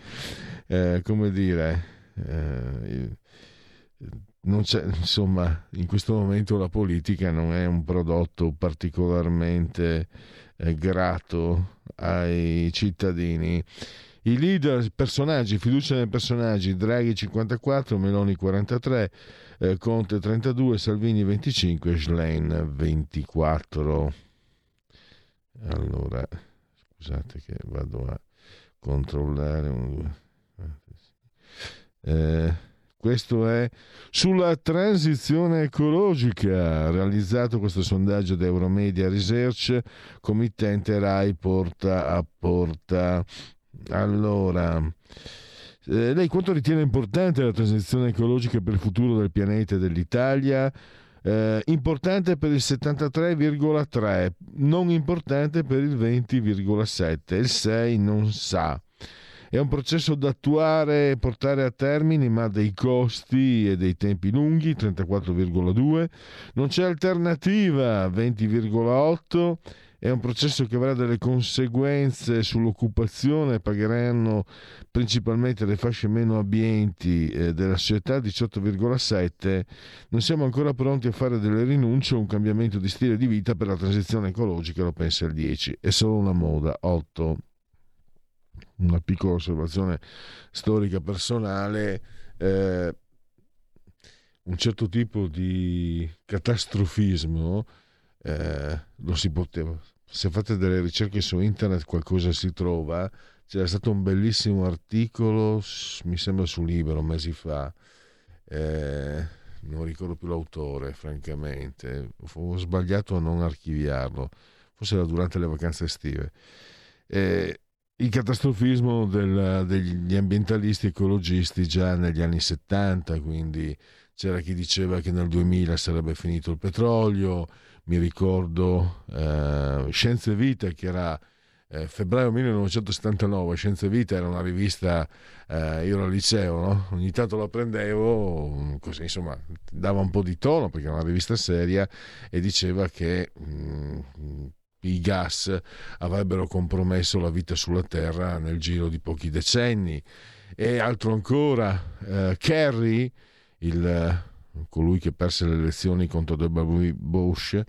eh, come dire, eh, non c'è, insomma, in questo momento la politica non è un prodotto particolarmente eh, grato ai cittadini. I leader, personaggi, fiducia nei personaggi, Draghi 54, Meloni 43, eh, Conte 32, Salvini 25, Schlein 24. Allora, scusate che vado a controllare. Un, eh, questo è sulla transizione ecologica, realizzato questo sondaggio da Euromedia Research, committente RAI porta a porta. Allora, eh, lei quanto ritiene importante la transizione ecologica per il futuro del pianeta e dell'Italia? Eh, importante per il 73,3, non importante per il 20,7, il 6 non sa. È un processo da attuare e portare a termine, ma dei costi e dei tempi lunghi, 34,2. Non c'è alternativa, 20,8. È un processo che avrà delle conseguenze sull'occupazione, pagheranno principalmente le fasce meno abbienti eh, della società, 18,7. Non siamo ancora pronti a fare delle rinunce o un cambiamento di stile di vita per la transizione ecologica, lo pensa il 10. È solo una moda, 8 una piccola osservazione storica personale, eh, un certo tipo di catastrofismo eh, lo si poteva. Se fate delle ricerche su internet qualcosa si trova. C'era stato un bellissimo articolo, mi sembra su Libero, mesi fa. Eh, non ricordo più l'autore, francamente. Ho sbagliato a non archiviarlo. Forse era durante le vacanze estive. Eh, il catastrofismo del, degli ambientalisti ecologisti già negli anni 70, quindi c'era chi diceva che nel 2000 sarebbe finito il petrolio, mi ricordo eh, Scienze Vita che era eh, febbraio 1979, Scienze Vita era una rivista, eh, io ero al liceo, no? ogni tanto la prendevo, così insomma dava un po' di tono perché era una rivista seria e diceva che... Mh, i gas avrebbero compromesso la vita sulla Terra nel giro di pochi decenni. E altro ancora, eh, Kerry, il, colui che perse le elezioni contro W. Bush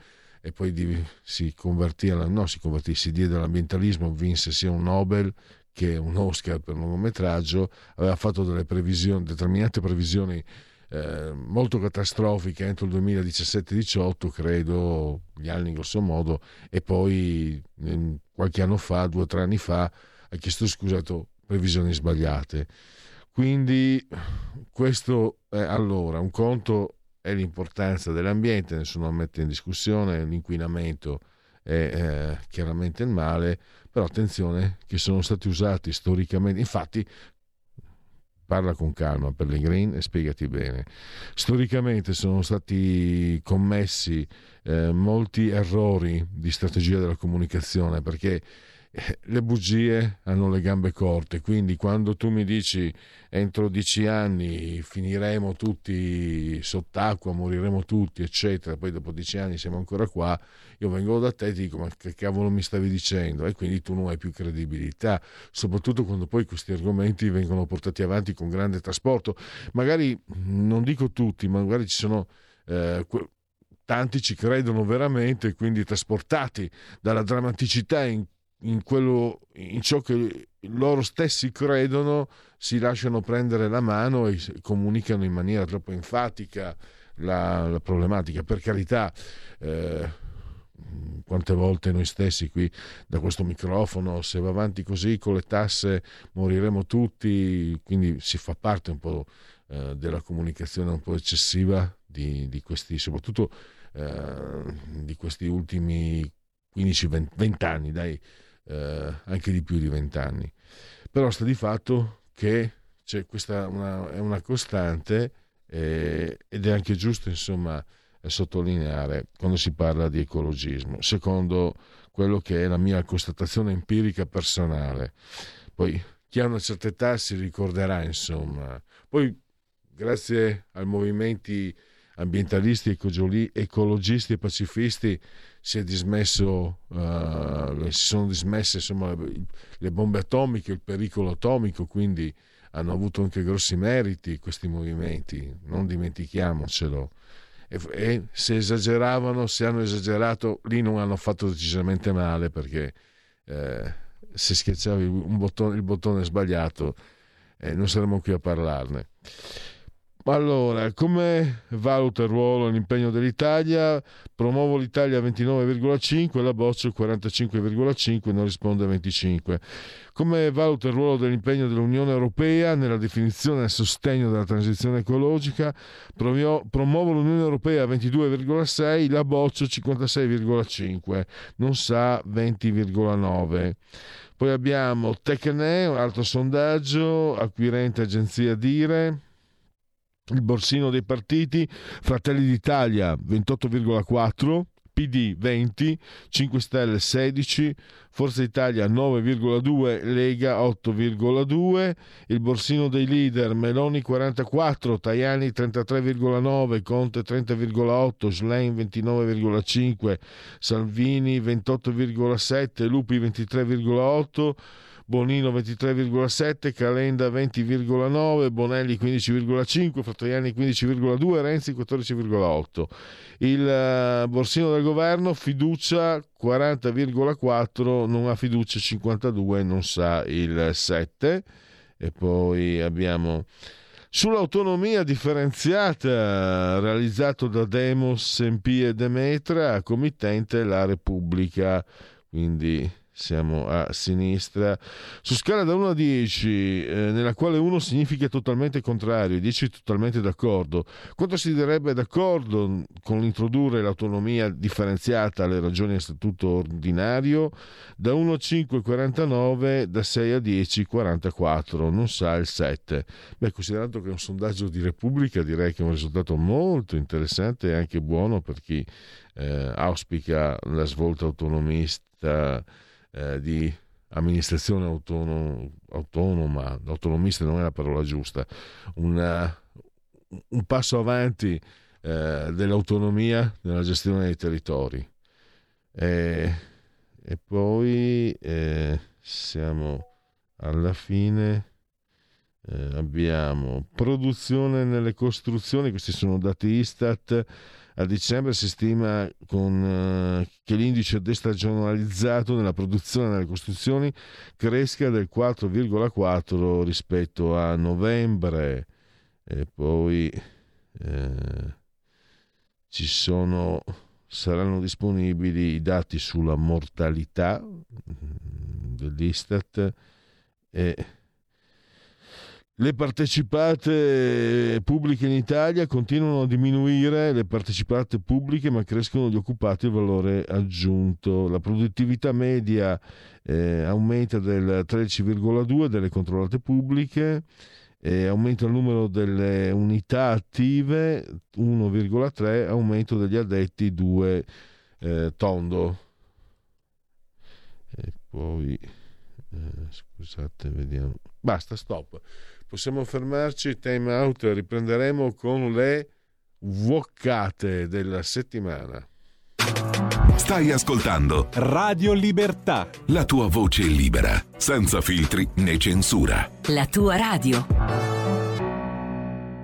e poi di, si convertì, alla, no, si convertì, si diede all'ambientalismo, vinse sia un Nobel che un Oscar per lungometraggio, aveva fatto delle previsioni, determinate previsioni eh, molto catastrofiche entro il 2017-18, credo, gli anni grosso modo, e poi eh, qualche anno fa, due o tre anni fa, ha chiesto scusato previsioni sbagliate. Quindi questo è allora un conto è l'importanza dell'ambiente, nessuno mette in discussione, l'inquinamento è eh, chiaramente il male, però attenzione che sono stati usati storicamente, infatti parla con calma Pellegrin e spiegati bene. Storicamente sono stati commessi eh, molti errori di strategia della comunicazione perché eh, le bugie hanno le gambe corte, quindi quando tu mi dici entro dieci anni finiremo tutti sott'acqua, moriremo tutti, eccetera, poi dopo dieci anni siamo ancora qua, io vengo da te e ti dico ma che cavolo mi stavi dicendo? E quindi tu non hai più credibilità, soprattutto quando poi questi argomenti vengono portati avanti con grande trasporto. Magari, non dico tutti, ma magari ci sono... Eh, tanti ci credono veramente, quindi trasportati dalla drammaticità in in, quello, in ciò che loro stessi credono si lasciano prendere la mano e comunicano in maniera troppo enfatica la, la problematica. Per carità, eh, quante volte noi stessi qui da questo microfono, se va avanti così con le tasse moriremo tutti, quindi si fa parte un po' eh, della comunicazione un po' eccessiva di, di questi, soprattutto eh, di questi ultimi 15-20 anni, dai, eh, anche di più di 20 anni. Però sta di fatto che c'è questa una, è una costante eh, ed è anche giusto, insomma, sottolineare quando si parla di ecologismo, secondo quello che è la mia constatazione empirica personale. Poi chi ha una certa età si ricorderà, insomma. Poi, grazie ai movimenti ambientalisti, ecologisti e pacifisti, si dismesso, uh, si sono dismesse insomma, le bombe atomiche, il pericolo atomico, quindi hanno avuto anche grossi meriti questi movimenti, non dimentichiamocelo e, e se esageravano, se hanno esagerato, lì non hanno fatto decisamente male perché eh, se schiacciavi bottone, il bottone sbagliato eh, non saremmo qui a parlarne. Allora, come valuta il ruolo e l'impegno dell'Italia? Promuovo l'Italia a 29,5, la boccio 45,5, non risponde a 25. Come valuta il ruolo dell'impegno dell'Unione Europea nella definizione e sostegno della transizione ecologica? Promuovo l'Unione Europea a 22,6, la boccio 56,5, non sa 20,9. Poi abbiamo Tecne, un altro sondaggio, acquirente agenzia Dire il borsino dei partiti, Fratelli d'Italia 28,4, PD 20, 5 Stelle 16, Forza Italia 9,2, Lega 8,2, il borsino dei leader Meloni 44, Tajani 33,9, Conte 30,8, Schlein 29,5, Salvini 28,7, Lupi 23,8, Bonino 23,7, Calenda 20,9, Bonelli 15,5, Fratoiani 15,2, Renzi 14,8. Il uh, borsino del governo fiducia 40,4, non ha fiducia 52, non sa il 7. E poi abbiamo sull'autonomia differenziata realizzato da Demos, MP e Demetra, committente la Repubblica. Quindi siamo a sinistra. Su scala da 1 a 10, eh, nella quale 1 significa totalmente contrario e 10 totalmente d'accordo, quanto si direbbe d'accordo con l'introdurre l'autonomia differenziata alle ragioni a statuto ordinario? Da 1 a 5, 49, da 6 a 10, 44, non sa il 7. Beh, considerato che è un sondaggio di Repubblica, direi che è un risultato molto interessante e anche buono per chi eh, auspica la svolta autonomista eh, di amministrazione autonom- autonoma, autonomista non è la parola giusta, una, un passo avanti eh, dell'autonomia nella gestione dei territori. E, e poi eh, siamo alla fine. Eh, abbiamo produzione nelle costruzioni, questi sono dati Istat a dicembre si stima con, eh, che l'indice destagionalizzato nella produzione e nelle costruzioni cresca del 4,4 rispetto a novembre. E poi eh, ci sono, saranno disponibili i dati sulla mortalità mm, dell'Istat e le partecipate pubbliche in Italia continuano a diminuire, le partecipate pubbliche, ma crescono gli occupati e il valore aggiunto. La produttività media eh, aumenta del 13,2 delle controllate pubbliche, eh, aumenta il numero delle unità attive 1,3, aumento degli addetti 2 eh, tondo. E poi, eh, scusate, vediamo. Basta, stop Possiamo fermarci, time out, riprenderemo con le vuoccate della settimana. Stai ascoltando Radio Libertà. La tua voce libera, senza filtri né censura. La tua radio.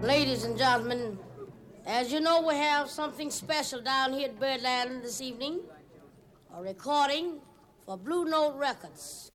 Ladies and gentlemen, as you know, we have something special down here at Birdland this evening. A recording for Blue Note Records.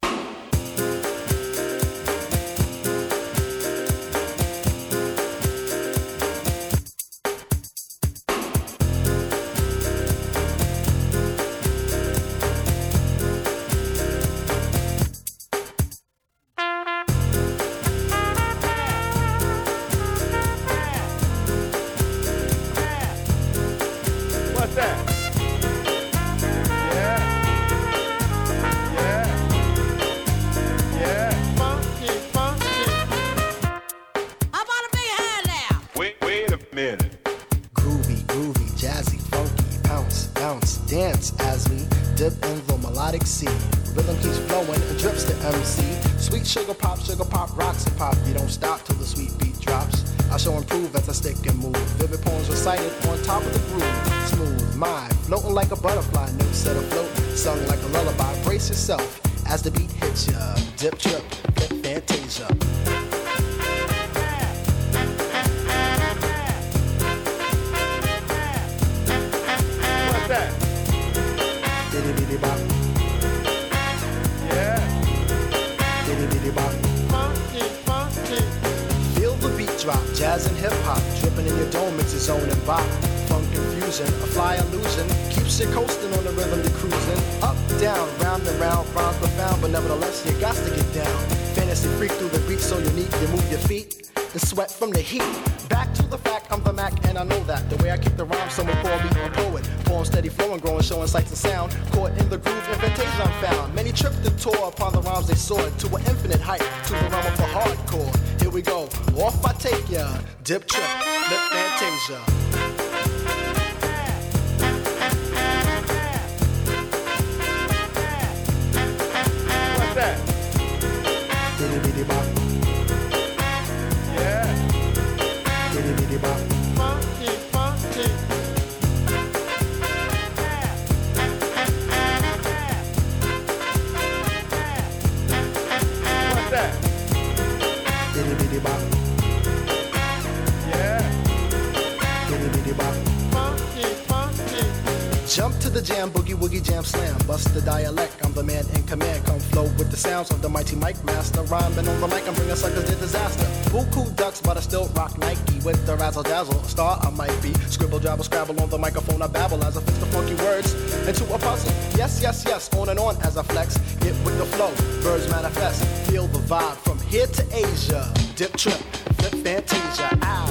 birds manifest. Feel the vibe from here to Asia. Dip trip, flip fantasia. Ow,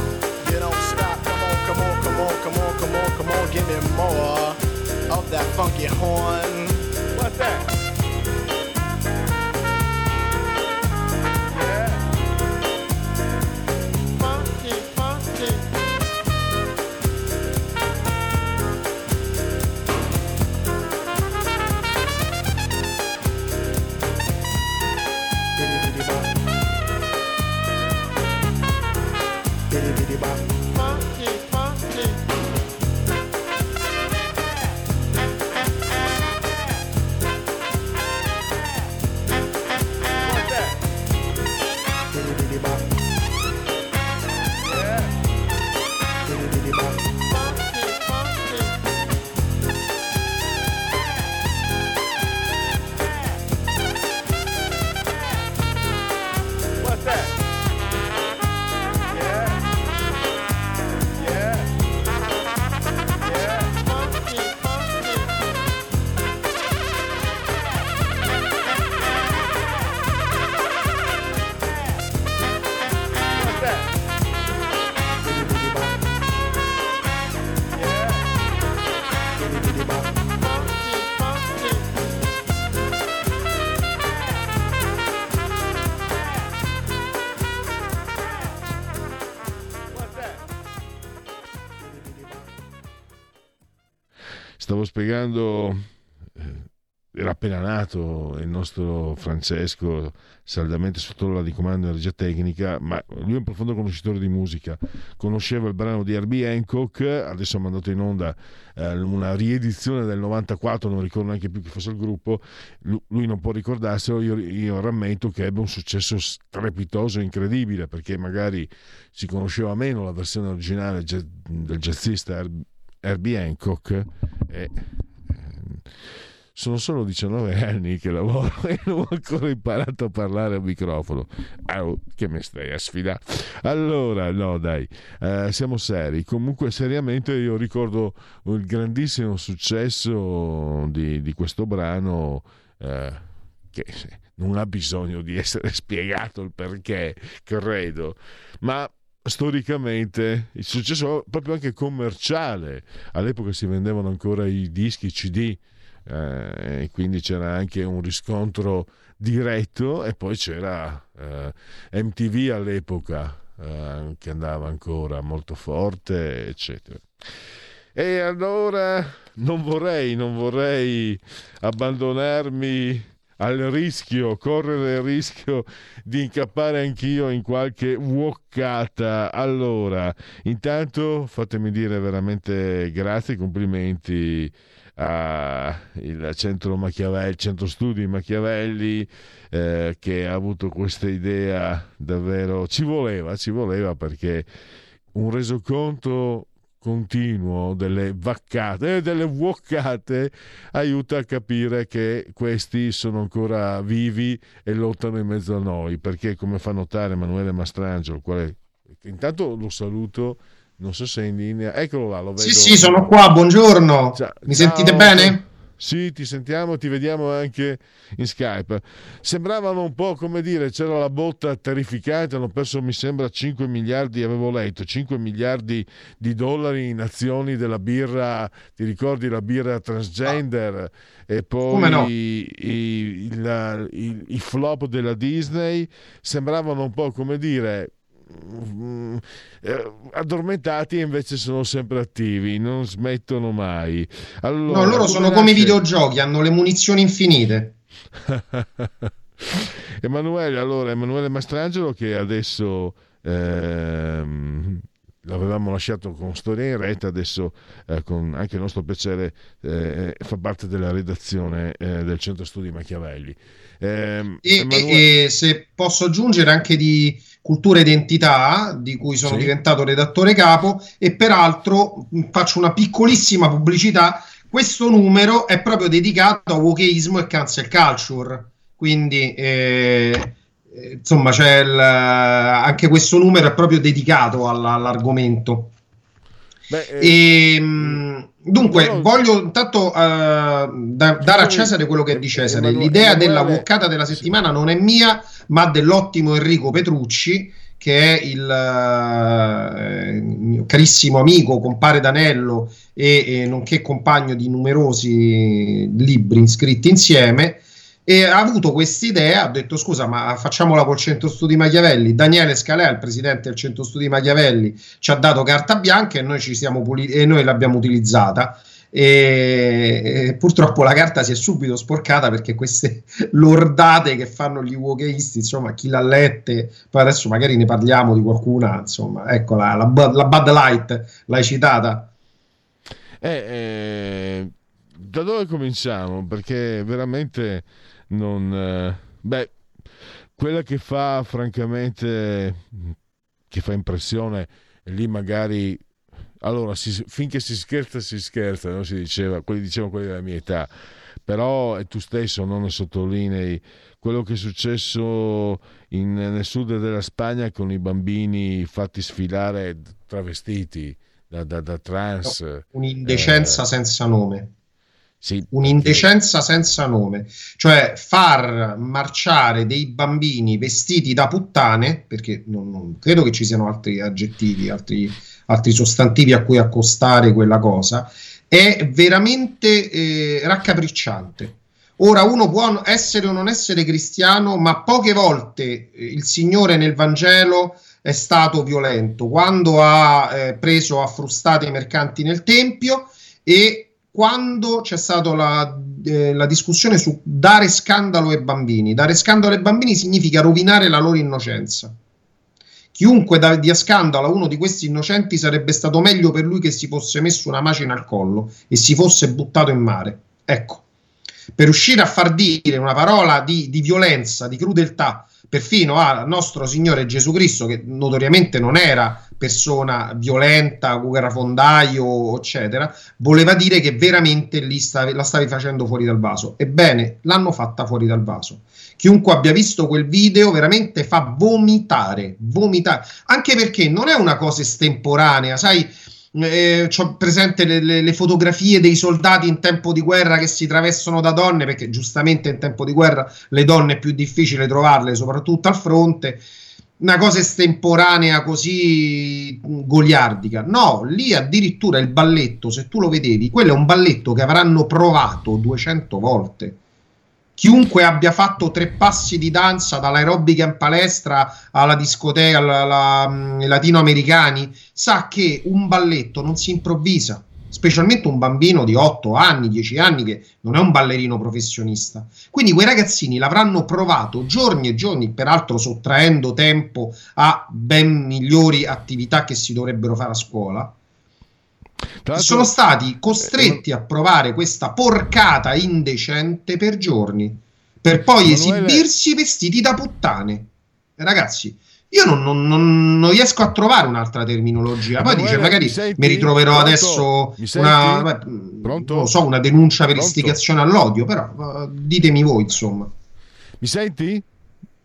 you don't stop. Come on, come on, come on, come on, come on, come on. Give me more of that funky horn. spiegando, eh, era appena nato il nostro Francesco, saldamente sotto di comando di regia tecnica, ma lui è un profondo conoscitore di musica, conosceva il brano di Herbie Hancock, adesso ha mandato in onda eh, una riedizione del 94, non ricordo neanche più chi fosse il gruppo, lui non può ricordarselo, io, io rammento che ebbe un successo strepitoso incredibile, perché magari si conosceva meno la versione originale del jazzista Herbie Hancock e ehm, sono solo 19 anni che lavoro [LAUGHS] e non ho ancora imparato a parlare al microfono. Oh, che me stai a sfidare? Allora, no, dai, eh, siamo seri. Comunque, seriamente, io ricordo il grandissimo successo di, di questo brano. Eh, che non ha bisogno di essere [LAUGHS] spiegato il perché, credo, ma storicamente il successo proprio anche commerciale. All'epoca si vendevano ancora i dischi CD eh, quindi c'era anche un riscontro diretto e poi c'era eh, MTV all'epoca eh, che andava ancora molto forte, eccetera. E allora non vorrei, non vorrei abbandonarmi al rischio, correre il rischio di incappare anch'io in qualche woccata. Allora, intanto fatemi dire veramente grazie, complimenti al centro centro studi Machiavelli eh, che ha avuto questa idea davvero ci voleva, ci voleva perché un resoconto continuo delle vaccate e delle vuoccate aiuta a capire che questi sono ancora vivi e lottano in mezzo a noi perché come fa notare Emanuele Mastrangelo il quale intanto lo saluto non so se è in linea eccolo là lo vedo Sì, sì, sono qua, buongiorno. Ciao- Mi ciao. sentite bene? Sì, ti sentiamo, ti vediamo anche in Skype. Sembravano un po' come dire, c'era la botta terrificante, hanno perso mi sembra 5 miliardi, avevo letto, 5 miliardi di dollari in azioni della birra, ti ricordi la birra transgender e poi no? i, i- la- i- i flop della Disney sembravano un po' come dire addormentati e invece sono sempre attivi, non smettono mai. Allora, No, loro sono come i videogiochi, hanno le munizioni infinite. [LAUGHS] Emanuele, allora, Emanuele Mastrangelo che adesso ehm, l'avevamo lasciato con Storia in retta, adesso eh, con anche il nostro piacere eh, fa parte della redazione eh, del Centro Studi Machiavelli. Ehm, E, Emanuele- e- se posso aggiungere anche di cultura e identità, di cui sono Sì. diventato redattore capo, e peraltro faccio una piccolissima pubblicità. Questo numero è proprio dedicato a wokeismo e cancel culture. Quindi, eh, eh, insomma, c'è il- anche questo numero è proprio dedicato alla- all'argomento. beh, eh, E, mh, dunque, no, no. voglio intanto eh, da- dare a Cesare quello che è di Cesare. Emanuele- L'idea della vuoccata della sì. settimana non è mia, ma dell'ottimo Enrico Petrucci, che è il eh, mio carissimo amico, compare d'anello e, e nonché compagno di numerosi libri scritti insieme. E ha avuto quest'idea, ha detto scusa, ma facciamola col centro studi Machiavelli. Daniele Scalea, il presidente del centro studi Machiavelli, ci ha dato carta bianca e noi, ci siamo puli- e noi l'abbiamo utilizzata. E, e purtroppo la carta si è subito sporcata perché queste [LAUGHS] lordate che fanno gli wokeisti, insomma, chi l'ha lette, poi adesso magari ne parliamo di qualcuna, insomma, ecco la, la, la Bud Light, l'hai citata. Eh, eh, da dove cominciamo? Perché veramente non... eh, beh, quella che fa francamente, che fa impressione, lì magari... Allora, si- finché si scherza, si scherza, no? si diceva, quelli dicevano quelli della mia età, però e tu stesso non ne sottolinei quello che è successo in- nel sud della Spagna con i bambini fatti sfilare travestiti da, da- da trans. Un'indecenza Eh, senza nome. Sì, Un'indecenza senza nome, cioè far marciare dei bambini vestiti da puttane, perché non, non- credo che ci siano altri aggettivi, altri, altri sostantivi a cui accostare quella cosa, è veramente eh, raccapricciante. Ora uno può essere o non essere cristiano, ma poche volte eh, il Signore nel Vangelo è stato violento, quando ha eh, preso a frustate i mercanti nel Tempio e quando c'è stata la, eh, la discussione su dare scandalo ai bambini. Dare scandalo ai bambini significa rovinare la loro innocenza. Chiunque da- dia scandalo a uno di questi innocenti sarebbe stato meglio per lui che si fosse messo una macina al collo e si fosse buttato in mare. Ecco. per riuscire a far dire una parola di, di violenza, di crudeltà, perfino al nostro Signore Gesù Cristo, che notoriamente non era persona violenta, guerrafondaio, eccetera, voleva dire che veramente lì stavi- la stavi facendo fuori dal vaso. Ebbene, l'hanno fatta fuori dal vaso. Chiunque abbia visto quel video veramente fa vomitare, vomitare, anche perché non è una cosa estemporanea, sai, eh, ho presente le, le- le fotografie dei soldati in tempo di guerra che si travestono da donne, perché giustamente in tempo di guerra le donne è più difficile trovarle, soprattutto al fronte. Una cosa estemporanea così mh, goliardica. No, lì addirittura il balletto, se tu lo vedevi, quello è un balletto che avranno provato 200 volte. Chiunque abbia fatto tre passi di danza dall'aerobica in palestra alla discoteca, alla, alla, mh, latinoamericani, sa che un balletto non si improvvisa, specialmente un bambino di 8 anni, 10 anni che non è un ballerino professionista. Quindi quei ragazzini l'avranno provato giorni e giorni, peraltro sottraendo tempo a ben migliori attività che si dovrebbero fare a scuola. Sono stati costretti a provare questa porcata indecente per giorni, per poi Emanuele- esibirsi vestiti da puttane. Ragazzi, io non, non- non- riesco a trovare un'altra terminologia. Poi dice, Emanuele, magari mi senti? mi ritroverò Pronto? adesso Mi una, beh, Pronto? non so, una denuncia per Pronto? istigazione all'odio, però eh, ditemi voi, insomma. Mi senti?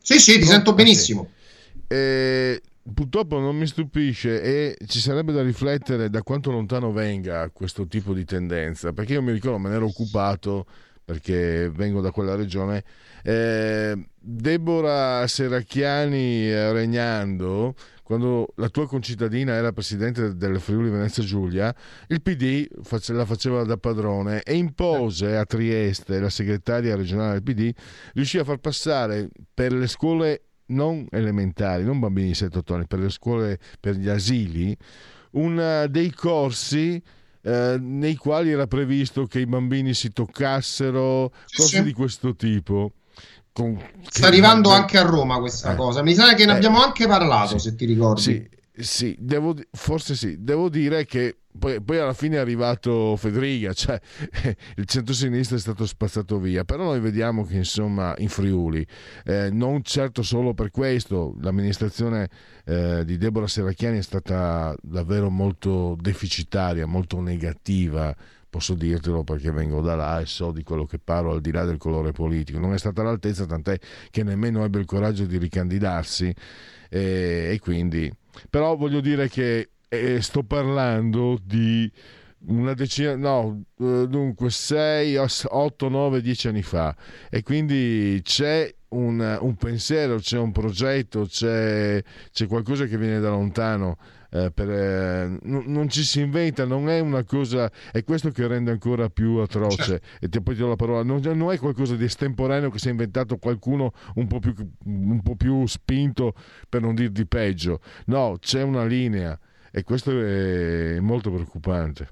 Sì, sì, ti Pronto? sento Ah, sì. benissimo. Eh, purtroppo non mi stupisce e ci sarebbe da riflettere da quanto lontano venga questo tipo di tendenza, perché io mi ricordo, me ne ero occupato perché vengo da quella regione. eh, Deborah Serracchiani eh, regnando, quando la tua concittadina era presidente del Friuli Venezia Giulia, il PD la faceva da padrone e impose a Trieste, la segretaria regionale del PD, riuscì a far passare per le scuole non elementari, non bambini di 7-8 anni, per le scuole, per gli asili, una, dei corsi eh, nei quali era previsto che i bambini si toccassero, Sì, cose sì. di questo tipo. Con- Sta arrivando anche a Roma questa Eh. cosa. Mi sa che ne Eh. abbiamo anche parlato, Sì. se ti ricordi. Sì, sì, devo forse sì. Devo dire che poi, poi alla fine è arrivato Federica, cioè [LAUGHS] il centro-sinistra è stato spazzato via. Però noi vediamo che insomma in Friuli, eh, non certo solo per questo, l'amministrazione eh, di Deborah Serracchiani è stata davvero molto deficitaria, molto negativa. Posso dirtelo perché vengo da là e so di quello che parlo al di là del colore politico. Non è stata all'altezza, tant'è che nemmeno ebbe il coraggio di ricandidarsi e, e quindi però voglio dire che eh, sto parlando di una decina, no, eh, dunque 6, 8, 9, 10 anni fa e quindi c'è un, un pensiero, c'è un progetto, c'è, c'è qualcosa che viene da lontano. Eh, per, eh, n- non ci si inventa, non è una cosa, è questo che rende ancora più atroce. Certo. E ti poi ti do la parola, non, non è qualcosa di estemporaneo che si è inventato qualcuno un po' più, un po' più spinto per non dir di peggio. No, c'è una linea e questo è molto preoccupante.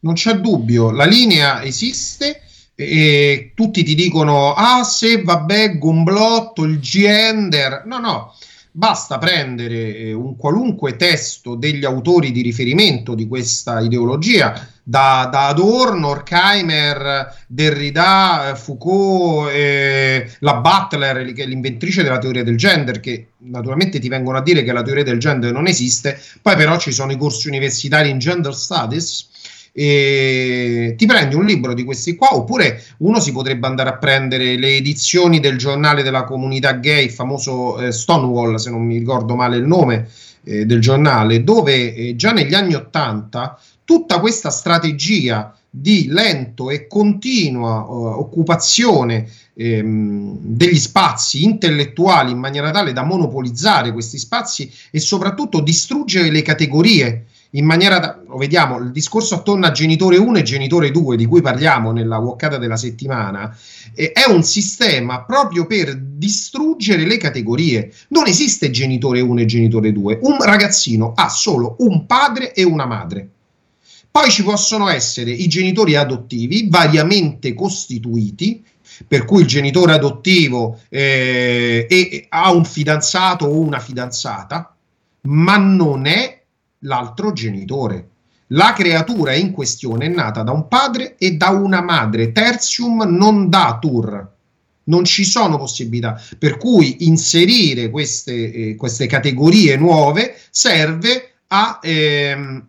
Non c'è dubbio, la linea esiste e tutti ti dicono ah se vabbè gomblotto, il gender, no no, basta prendere eh, un qualunque testo degli autori di riferimento di questa ideologia, da, da Adorno, Horkheimer, Derrida, eh, Foucault, eh, la Butler, che è l'inventrice della teoria del gender, che naturalmente ti vengono a dire che la teoria del gender non esiste, poi però ci sono i corsi universitari in gender studies e ti prendi un libro di questi qua oppure uno si potrebbe andare a prendere le edizioni del giornale della comunità gay, il famoso eh, Stonewall se non mi ricordo male il nome eh, del giornale, dove eh, già negli anni Ottanta tutta questa strategia di lento e continua eh, occupazione ehm, degli spazi intellettuali in maniera tale da monopolizzare questi spazi e soprattutto distruggere le categorie in maniera da, lo vediamo, il discorso attorno a genitore 1 e genitore 2 di cui parliamo nella walkata della settimana eh, è un sistema proprio per distruggere le categorie. Non esiste genitore 1 e genitore 2. Un ragazzino ha solo un padre e una madre. Poi ci possono essere i genitori adottivi variamente costituiti, per cui il genitore adottivo eh, è- ha un fidanzato o una fidanzata, ma non è l'altro genitore. La creatura in questione è nata da un padre e da una madre, tertium non datur. Non ci sono possibilità, per cui inserire queste, eh, queste categorie nuove serve a ehm,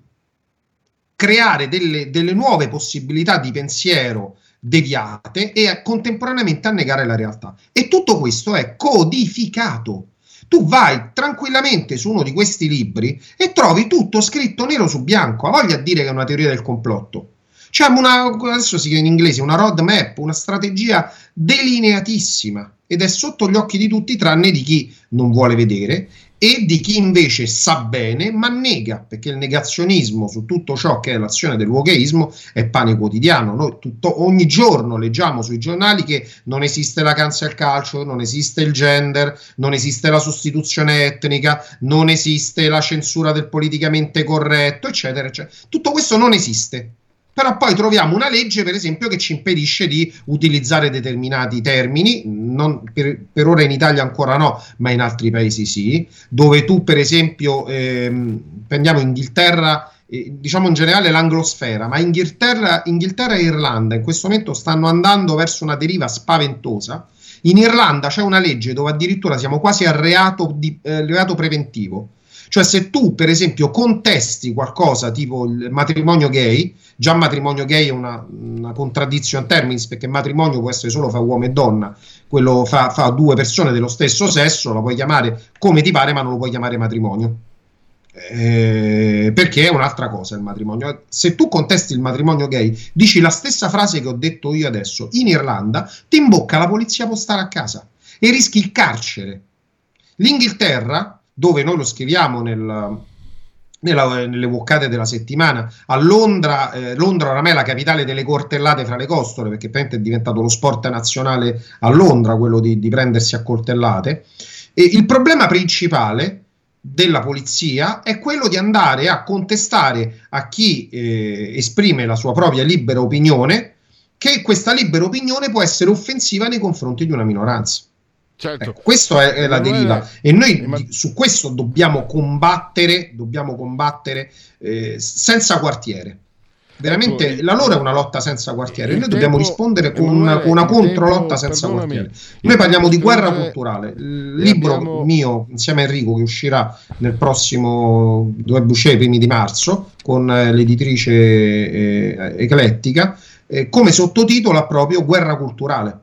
creare delle, delle nuove possibilità di pensiero deviate e contemporaneamente a negare la realtà. E tutto questo è codificato. Tu vai tranquillamente su uno di questi libri e trovi tutto scritto nero su bianco. Ha voglia di dire che è una teoria del complotto. C'è una, adesso si chiama in inglese, una roadmap, una strategia delineatissima ed è sotto gli occhi di tutti tranne di chi non vuole vedere e di chi invece sa bene ma nega, perché il negazionismo su tutto ciò che è l'azione del wokeismo è pane quotidiano. Noi tutto, ogni giorno leggiamo sui giornali che non esiste la cancel culture, non esiste il gender, non esiste la sostituzione etnica, non esiste la censura del politicamente corretto, eccetera, eccetera. Tutto questo non esiste. Però poi troviamo una legge, per esempio, che ci impedisce di utilizzare determinati termini, non- per, per ora in Italia ancora no, ma in altri paesi sì, dove tu, per esempio, ehm, prendiamo Inghilterra, eh, diciamo in generale l'anglosfera, ma Inghilterra, Inghilterra e Irlanda in questo momento stanno andando verso una deriva spaventosa. In Irlanda c'è una legge dove addirittura siamo quasi al reato, di, eh, reato preventivo. Cioè, se tu, per esempio, contesti qualcosa tipo il matrimonio gay, già matrimonio gay è una, una contraddizione terminis, perché matrimonio può essere solo fra uomo e donna, quello fa, fa due persone dello stesso sesso, lo puoi chiamare come ti pare, ma non lo puoi chiamare matrimonio. Eh, perché è un'altra cosa il matrimonio. Se tu contesti il matrimonio gay, dici la stessa frase che ho detto io adesso, in Irlanda ti imbocca la polizia postale a casa e rischi il carcere. L'Inghilterra, dove noi lo scriviamo nel, nella- nelle vuoccate della settimana, a Londra, eh, Londra oramai è la capitale delle cortellate fra le costole, perché è diventato lo sport nazionale a Londra, quello di, di prendersi a coltellate. E il problema principale della polizia è quello di andare a contestare a chi eh, esprime la sua propria libera opinione che questa libera opinione può essere offensiva nei confronti di una minoranza. Certo. Ecco, questa è, la deriva e noi su questo dobbiamo combattere, dobbiamo combattere eh, senza quartiere. Veramente Ecco, la loro è una lotta senza quartiere, noi dobbiamo tempo- rispondere con una, una controlotta senza quartiere. Noi parliamo di guerra culturale. Il e libro abbiamo- mio insieme a Enrico che uscirà nel prossimo dovrebbe uscire i primi di marzo con eh, l'editrice eh, Eclettica, eh, come sottotitolo ha proprio Guerra culturale.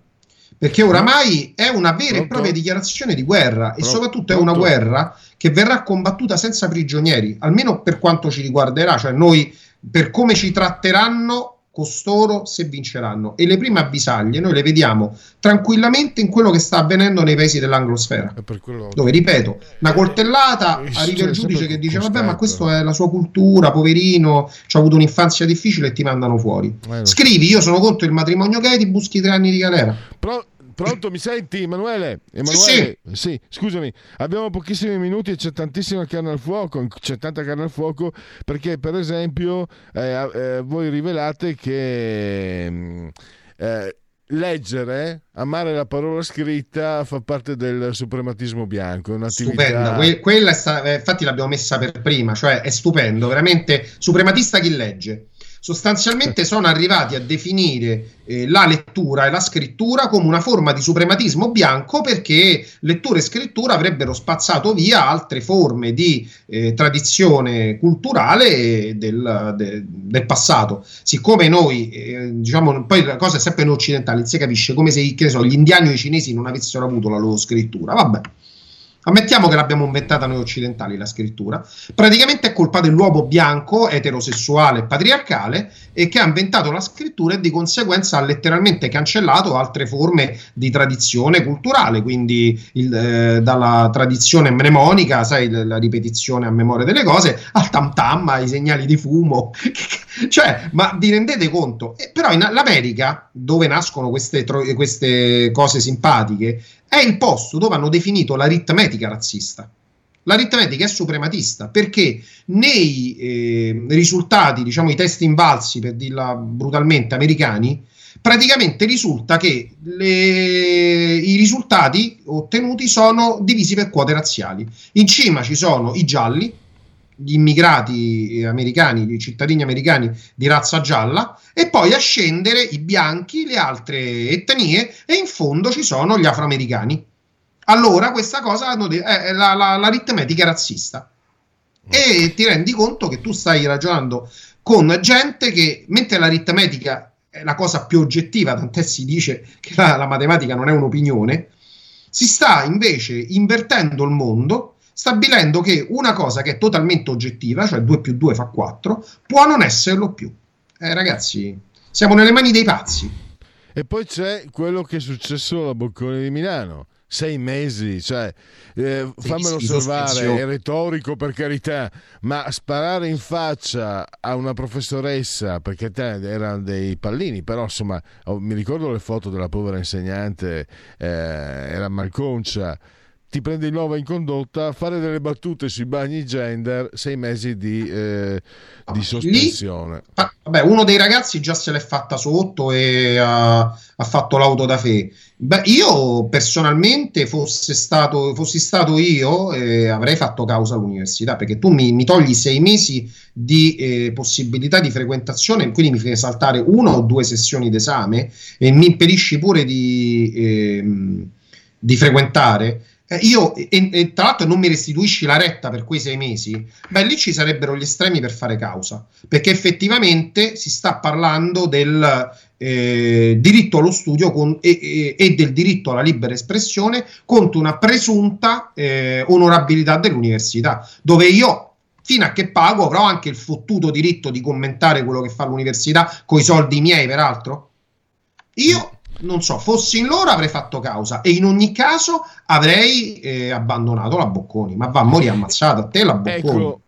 Perché oramai è una vera e Pronto? propria dichiarazione di guerra e Pronto? soprattutto è una guerra che verrà combattuta senza prigionieri, almeno per quanto ci riguarderà, cioè noi per come ci tratteranno costoro se vinceranno. E le prime avvisaglie noi le vediamo tranquillamente in quello che sta avvenendo nei paesi dell'anglosfera. Quello- Dove, ripeto, una coltellata Eh, arriva il sì, giudice sempre che dice. Vabbè, ma questo è la sua cultura, poverino, ci ha avuto un'infanzia difficile e ti mandano fuori. Eh. Scrivi: Io sono contro il matrimonio gay, ti buschi tre anni di galera. Pro- pronto, mi senti Emanuele? Emanuele? Sì, scusami, abbiamo pochissimi minuti e c'è tantissima carne al fuoco, c'è tanta carne al fuoco perché per esempio eh, eh, voi rivelate che mm, eh, leggere, amare la parola scritta fa parte del suprematismo bianco, è un'attività... Stupenda, Que- quella è sta- eh, infatti l'abbiamo messa per prima, cioè è stupendo, veramente suprematista chi legge. Sostanzialmente sono arrivati a definire eh, la lettura e la scrittura come una forma di suprematismo bianco perché lettura e scrittura avrebbero spazzato via altre forme di eh, tradizione culturale del, de- del passato. Siccome noi, eh, diciamo, poi la cosa è sempre noi occidentali, si capisce come se so, gli indiani o i cinesi non avessero avuto la loro scrittura. Vabbè. Ammettiamo che l'abbiamo inventata noi occidentali la scrittura. Praticamente è colpa dell'uomo bianco, eterosessuale, patriarcale e che ha inventato la scrittura e di conseguenza ha letteralmente cancellato altre forme di tradizione culturale, quindi il, eh, dalla tradizione mnemonica, sai, la ripetizione a memoria delle cose, al tam tam, ai segnali di fumo. [LAUGHS] cioè, ma vi rendete conto? Eh, però in l'America, dove nascono queste, queste cose simpatiche, è il posto dove hanno definito l'aritmetica razzista. L'aritmetica è suprematista perché nei eh, risultati, diciamo i test invalsi, per dirla brutalmente, americani, praticamente risulta che le- i risultati ottenuti sono divisi per quote razziali. In cima ci sono i gialli, gli immigrati americani, i cittadini americani di razza gialla, e poi a scendere i bianchi, le altre etnie, e in fondo ci sono gli afroamericani. Allora questa cosa hanno de- è la- la- l'aritmetica è razzista. E ti rendi conto che tu stai ragionando con gente che, mentre l'aritmetica è la cosa più oggettiva, tant'è si dice che la, la matematica non è un'opinione, si sta invece invertendo il mondo, stabilendo che una cosa che è totalmente oggettiva, cioè 2 più 2 fa 4, può non esserlo più. Eh, ragazzi, siamo nelle mani dei pazzi. E poi c'è quello che è successo alla Boccone di Milano. Sei mesi, cioè, eh, fammelo osservare, è retorico per carità, ma sparare in faccia a una professoressa, perché te erano dei pallini, però insomma, mi ricordo le foto della povera insegnante, eh, era malconcia, ti prende di nuovo in condotta, fare delle battute sui bagni gender, sei mesi di, eh, di Lì- sospensione. fa- vabbè, uno dei ragazzi già se l'è fatta sotto e ha, ha fatto l'auto da fe. Beh, io personalmente, fosse stato, fossi stato io, eh, avrei fatto causa all'università perché tu mi, mi togli sei mesi di eh, possibilità di frequentazione, quindi mi fai saltare una o due sessioni d'esame e mi impedisci pure di, ehm, di frequentare. Eh, io, e, e tra l'altro, non mi restituisci la retta per quei sei mesi. Beh, lì ci sarebbero gli estremi per fare causa, perché effettivamente si sta parlando del eh, diritto allo studio con- e, e- del diritto alla libera espressione contro una presunta eh, onorabilità dell'università, dove io fino a che pago avrò anche il fottuto diritto di commentare quello che fa l'università con i soldi miei, peraltro. Io non so, fossi in loro avrei fatto causa e in ogni caso avrei eh, abbandonato la Bocconi. Ma va a morire ammazzata a te la Bocconi. Ecco,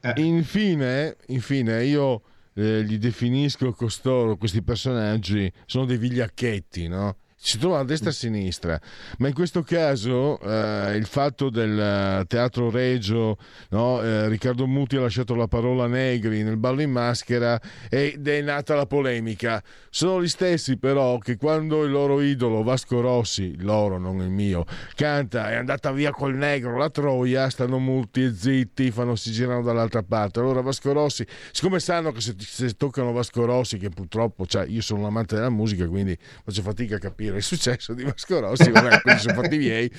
Eh. infine, infine io eh, li definisco costoro, questi personaggi, sono dei vigliacchetti, no? Si trovano a destra e a sinistra, ma in questo caso eh, il fatto del eh, teatro regio, no? Eh, Riccardo Muti ha lasciato la parola Negri nel ballo in maschera ed è nata la polemica. Sono gli stessi però che quando il loro idolo Vasco Rossi, loro non il mio, canta è andata via col negro la troia, stanno muti e zitti, fanno, si girano dall'altra parte. Allora Vasco Rossi, siccome sanno che se, se toccano Vasco Rossi, che purtroppo, cioè io sono un amante della musica, quindi faccio fatica a capire il successo di Vasco Rossi, vabbè, [LAUGHS] quelli sono fatti miei.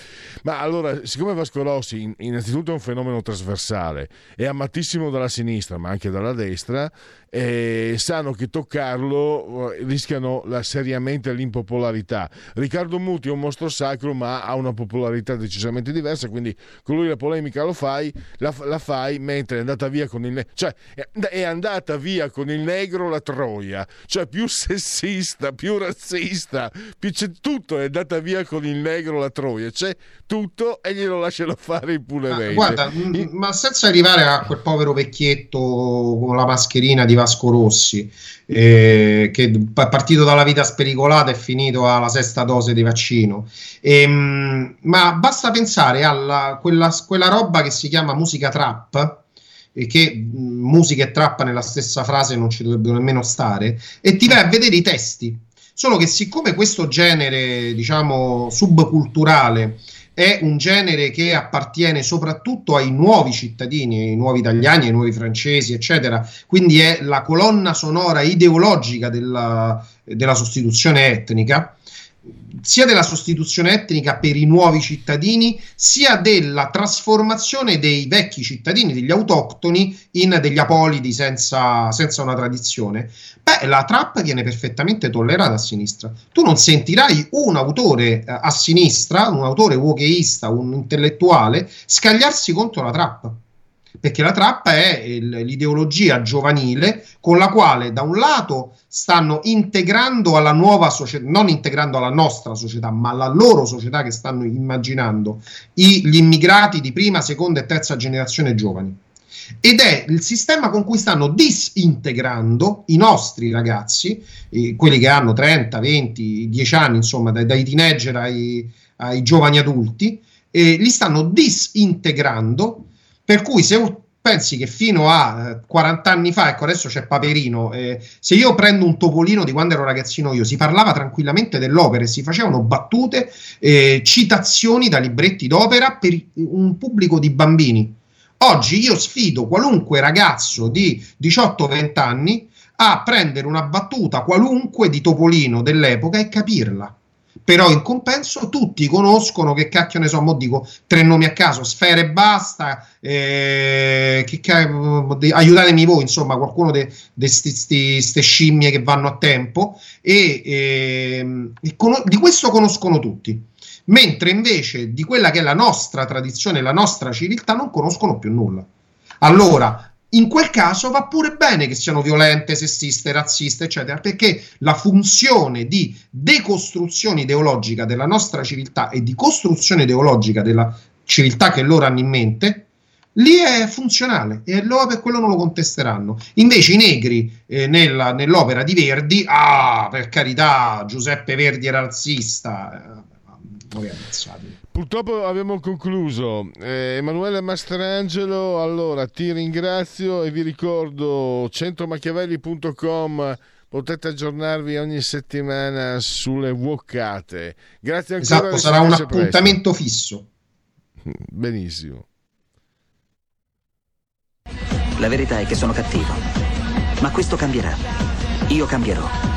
Ma allora, siccome Vasco Rossi in- innanzitutto è un fenomeno trasversale, è amatissimo dalla sinistra, ma anche dalla destra, e sanno che toccarlo eh, rischiano la- seriamente l'impopolarità. Riccardo Muti è un mostro sacro, ma ha una popolarità decisamente diversa, quindi con lui la polemica lo fai, la, la fai mentre è andata via con il ne- cioè è- andata via con il negro la troia, cioè più [LAUGHS] sessista, più razzista, più c'è tutto, è andata via con il negro la troia, c'è tutto e glielo lasciano fare impunemente. Ah, Guarda, ma senza arrivare a quel povero vecchietto con la mascherina di Vasco Rossi, eh, che è partito dalla vita spericolata e finito alla sesta dose di vaccino. Ehm, ma basta pensare alla quella, quella roba che si chiama musica trap. E che mh, musica e trap nella stessa frase non ci dovrebbero nemmeno stare, e ti vai a vedere i testi. Solo che siccome questo genere, diciamo, subculturale è un genere che appartiene soprattutto ai nuovi cittadini, ai nuovi italiani, ai nuovi francesi, eccetera. Quindi è la colonna sonora ideologica della, della sostituzione etnica, sia della sostituzione etnica per i nuovi cittadini, sia della trasformazione dei vecchi cittadini, degli autoctoni, in degli apolidi senza, senza una tradizione. Beh, la trap viene perfettamente tollerata a sinistra. Tu non sentirai un autore eh, a sinistra, un autore wokeista, un intellettuale, scagliarsi contro la trap. Perché la trap è il- l'ideologia giovanile con la quale da un lato stanno integrando alla nuova società, non integrando alla nostra società, ma alla loro società che stanno immaginando i- gli immigrati di prima, seconda e terza generazione giovani. Ed è il sistema con cui stanno disintegrando i nostri ragazzi, eh, quelli che hanno 30, 20, 10 anni, insomma, dai, dai teenager ai, ai giovani adulti, e li stanno disintegrando, per cui se pensi che fino a eh, 40 anni fa, ecco adesso c'è Paperino, eh, se io prendo un topolino di quando ero ragazzino io, si parlava tranquillamente dell'opera e si facevano battute, eh, citazioni da libretti d'opera per un pubblico di bambini. Oggi io sfido qualunque ragazzo di 18-20 anni a prendere una battuta qualunque di Topolino dell'epoca e capirla. Però in compenso tutti conoscono che cacchio ne so, mo dico tre nomi a caso, Sfere e basta, eh, che aiutatemi voi, insomma, qualcuno di queste scimmie che vanno a tempo e, ehm, e cono- di questo conoscono tutti. Mentre invece di quella che è la nostra tradizione, la nostra civiltà, non conoscono più nulla. Allora, in quel caso va pure bene che siano violente, sessiste, razziste, eccetera, perché la funzione di decostruzione ideologica della nostra civiltà e di costruzione ideologica della civiltà che loro hanno in mente, lì è funzionale e allora per quello non lo contesteranno. Invece i negri eh, nella- nell'opera di Verdi, ah, per carità, Giuseppe Verdi era razzista. eh. Purtroppo abbiamo concluso. Eh, Emanuele Mastrangelo, allora ti ringrazio e vi ricordo centromachiavelli.com potete aggiornarvi ogni settimana sulle vuoccate. Grazie ancora. Esatto, sarà un sentirci presto. appuntamento fisso. [LAUGHS] Benissimo. La verità è che sono cattivo. Ma questo cambierà. Io cambierò.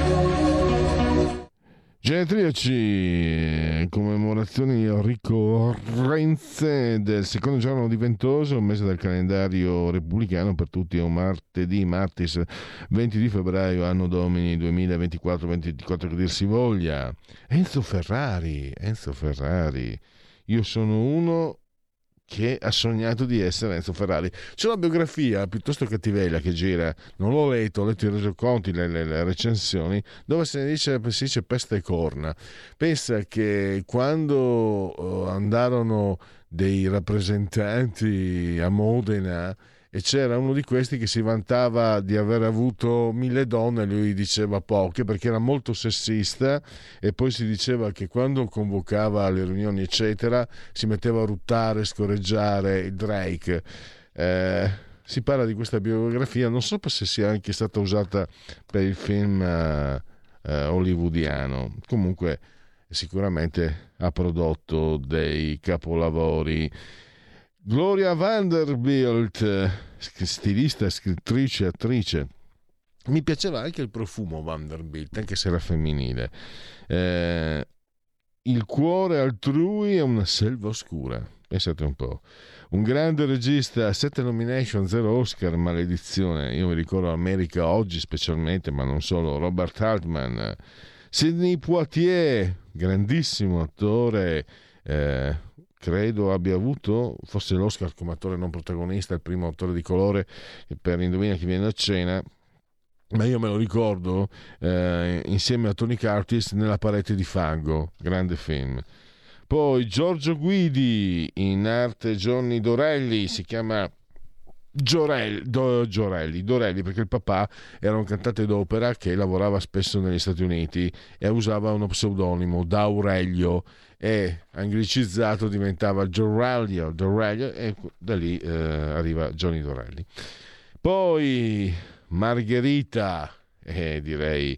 Genetriaci, commemorazioni ricorrenze del secondo giorno di Ventoso, mese del calendario repubblicano per tutti è un martedì, martis 20 di febbraio, anno domini 2024-2024 che dir si voglia. Enzo Ferrari, Enzo Ferrari, io sono uno che ha sognato di essere Enzo Ferrari. C'è una biografia piuttosto cattivella che gira, non l'ho letto, ho letto i resoconti, le, le- le recensioni, dove si dice, si dice peste e corna. Pensa che quando eh, andarono dei rappresentanti a Modena e c'era uno di questi che si vantava di aver avuto mille donne, lui diceva poche perché era molto sessista e poi si diceva che quando convocava le riunioni eccetera si metteva a ruttare, scorreggiare Drake. Eh, si parla di questa biografia, non so se sia anche stata usata per il film eh, eh, hollywoodiano, comunque sicuramente ha prodotto dei capolavori. Gloria Vanderbilt, stilista, scrittrice, attrice. Mi piaceva anche il profumo Vanderbilt, anche se era femminile. Eh, il cuore altrui è una selva oscura. Pensate un po'. Un grande regista, sette nomination, zero Oscar, maledizione. Io mi ricordo America oggi specialmente, ma non solo. Robert Altman, Sidney Poitier, grandissimo attore. eh, credo abbia avuto forse l'Oscar come attore non protagonista, il primo attore di colore per Indovina chi viene a cena. Ma io me lo ricordo eh, insieme a Tony Curtis nella parete di fango, grande film. Poi Giorgio Guidi in arte Johnny Dorelli, si chiama Giorelli, Do- Giorelli, Dorelli perché il papà era un cantante d'opera che lavorava spesso negli Stati Uniti e usava uno pseudonimo D'Aurelio e anglicizzato diventava Giorelio, Dorelli e da lì eh, arriva Johnny Dorelli. Poi Margherita, eh, direi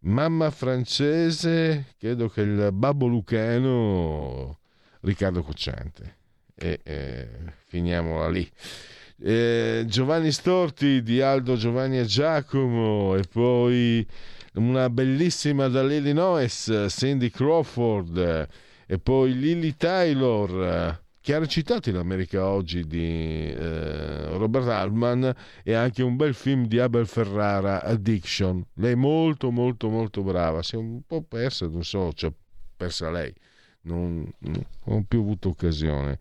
mamma francese, credo che il babbo lucano Riccardo Cocciante. E eh, finiamola lì. Eh, Giovanni Storti di Aldo Giovanni e Giacomo e poi una bellissima dall'Illinois Cindy Crawford e poi Lily Taylor. Che ha recitato in America oggi di eh, Robert Altman e anche un bel film di Abel Ferrara Addiction. Lei è molto molto molto brava. Si è un po' persa non so cioè persa lei. Non, non ho più avuto occasione.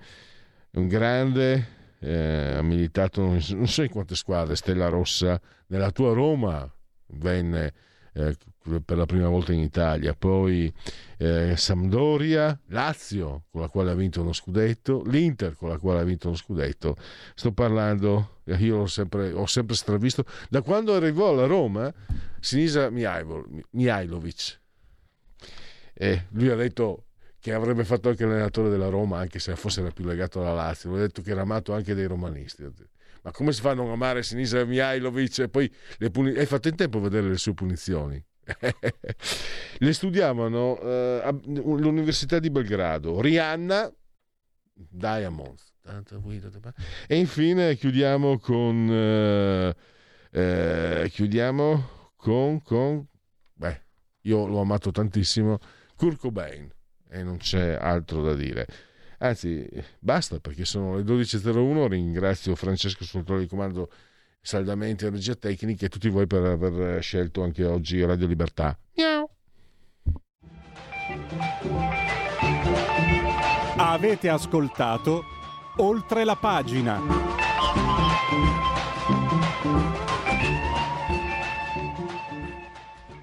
Un grande eh, ha militato non so in quante squadre Stella Rossa nella tua Roma venne eh, per la prima volta in Italia, poi eh, Sampdoria, Lazio con la quale ha vinto uno scudetto, l'Inter con la quale ha vinto uno scudetto. Sto parlando, eh, io l'ho sempre, ho sempre stravisto, da quando arrivò alla Roma, Sinisa Mihajlo- Mihajlovic. E lui ha detto che avrebbe fatto anche l'allenatore della Roma, anche se fosse era più legato alla Lazio. Ha detto che era amato anche dai romanisti. Ma come si fa a non amare Sinisa Mihajlovic e poi le puni- hai fatto in tempo a vedere le sue punizioni? [LAUGHS] le studiavano eh, all'Università di Belgrado. Rihanna, Diamonds. E infine chiudiamo con... eh, eh, chiudiamo con, con... Beh, io l'ho amato tantissimo. Kurt Cobain. E non c'è altro da dire. Anzi, basta perché sono le 12.01. Ringrazio Francesco controllo di comando saldamente in regia tecnica e tutti voi per aver scelto anche oggi Radio Libertà. Miau. Avete ascoltato oltre la pagina.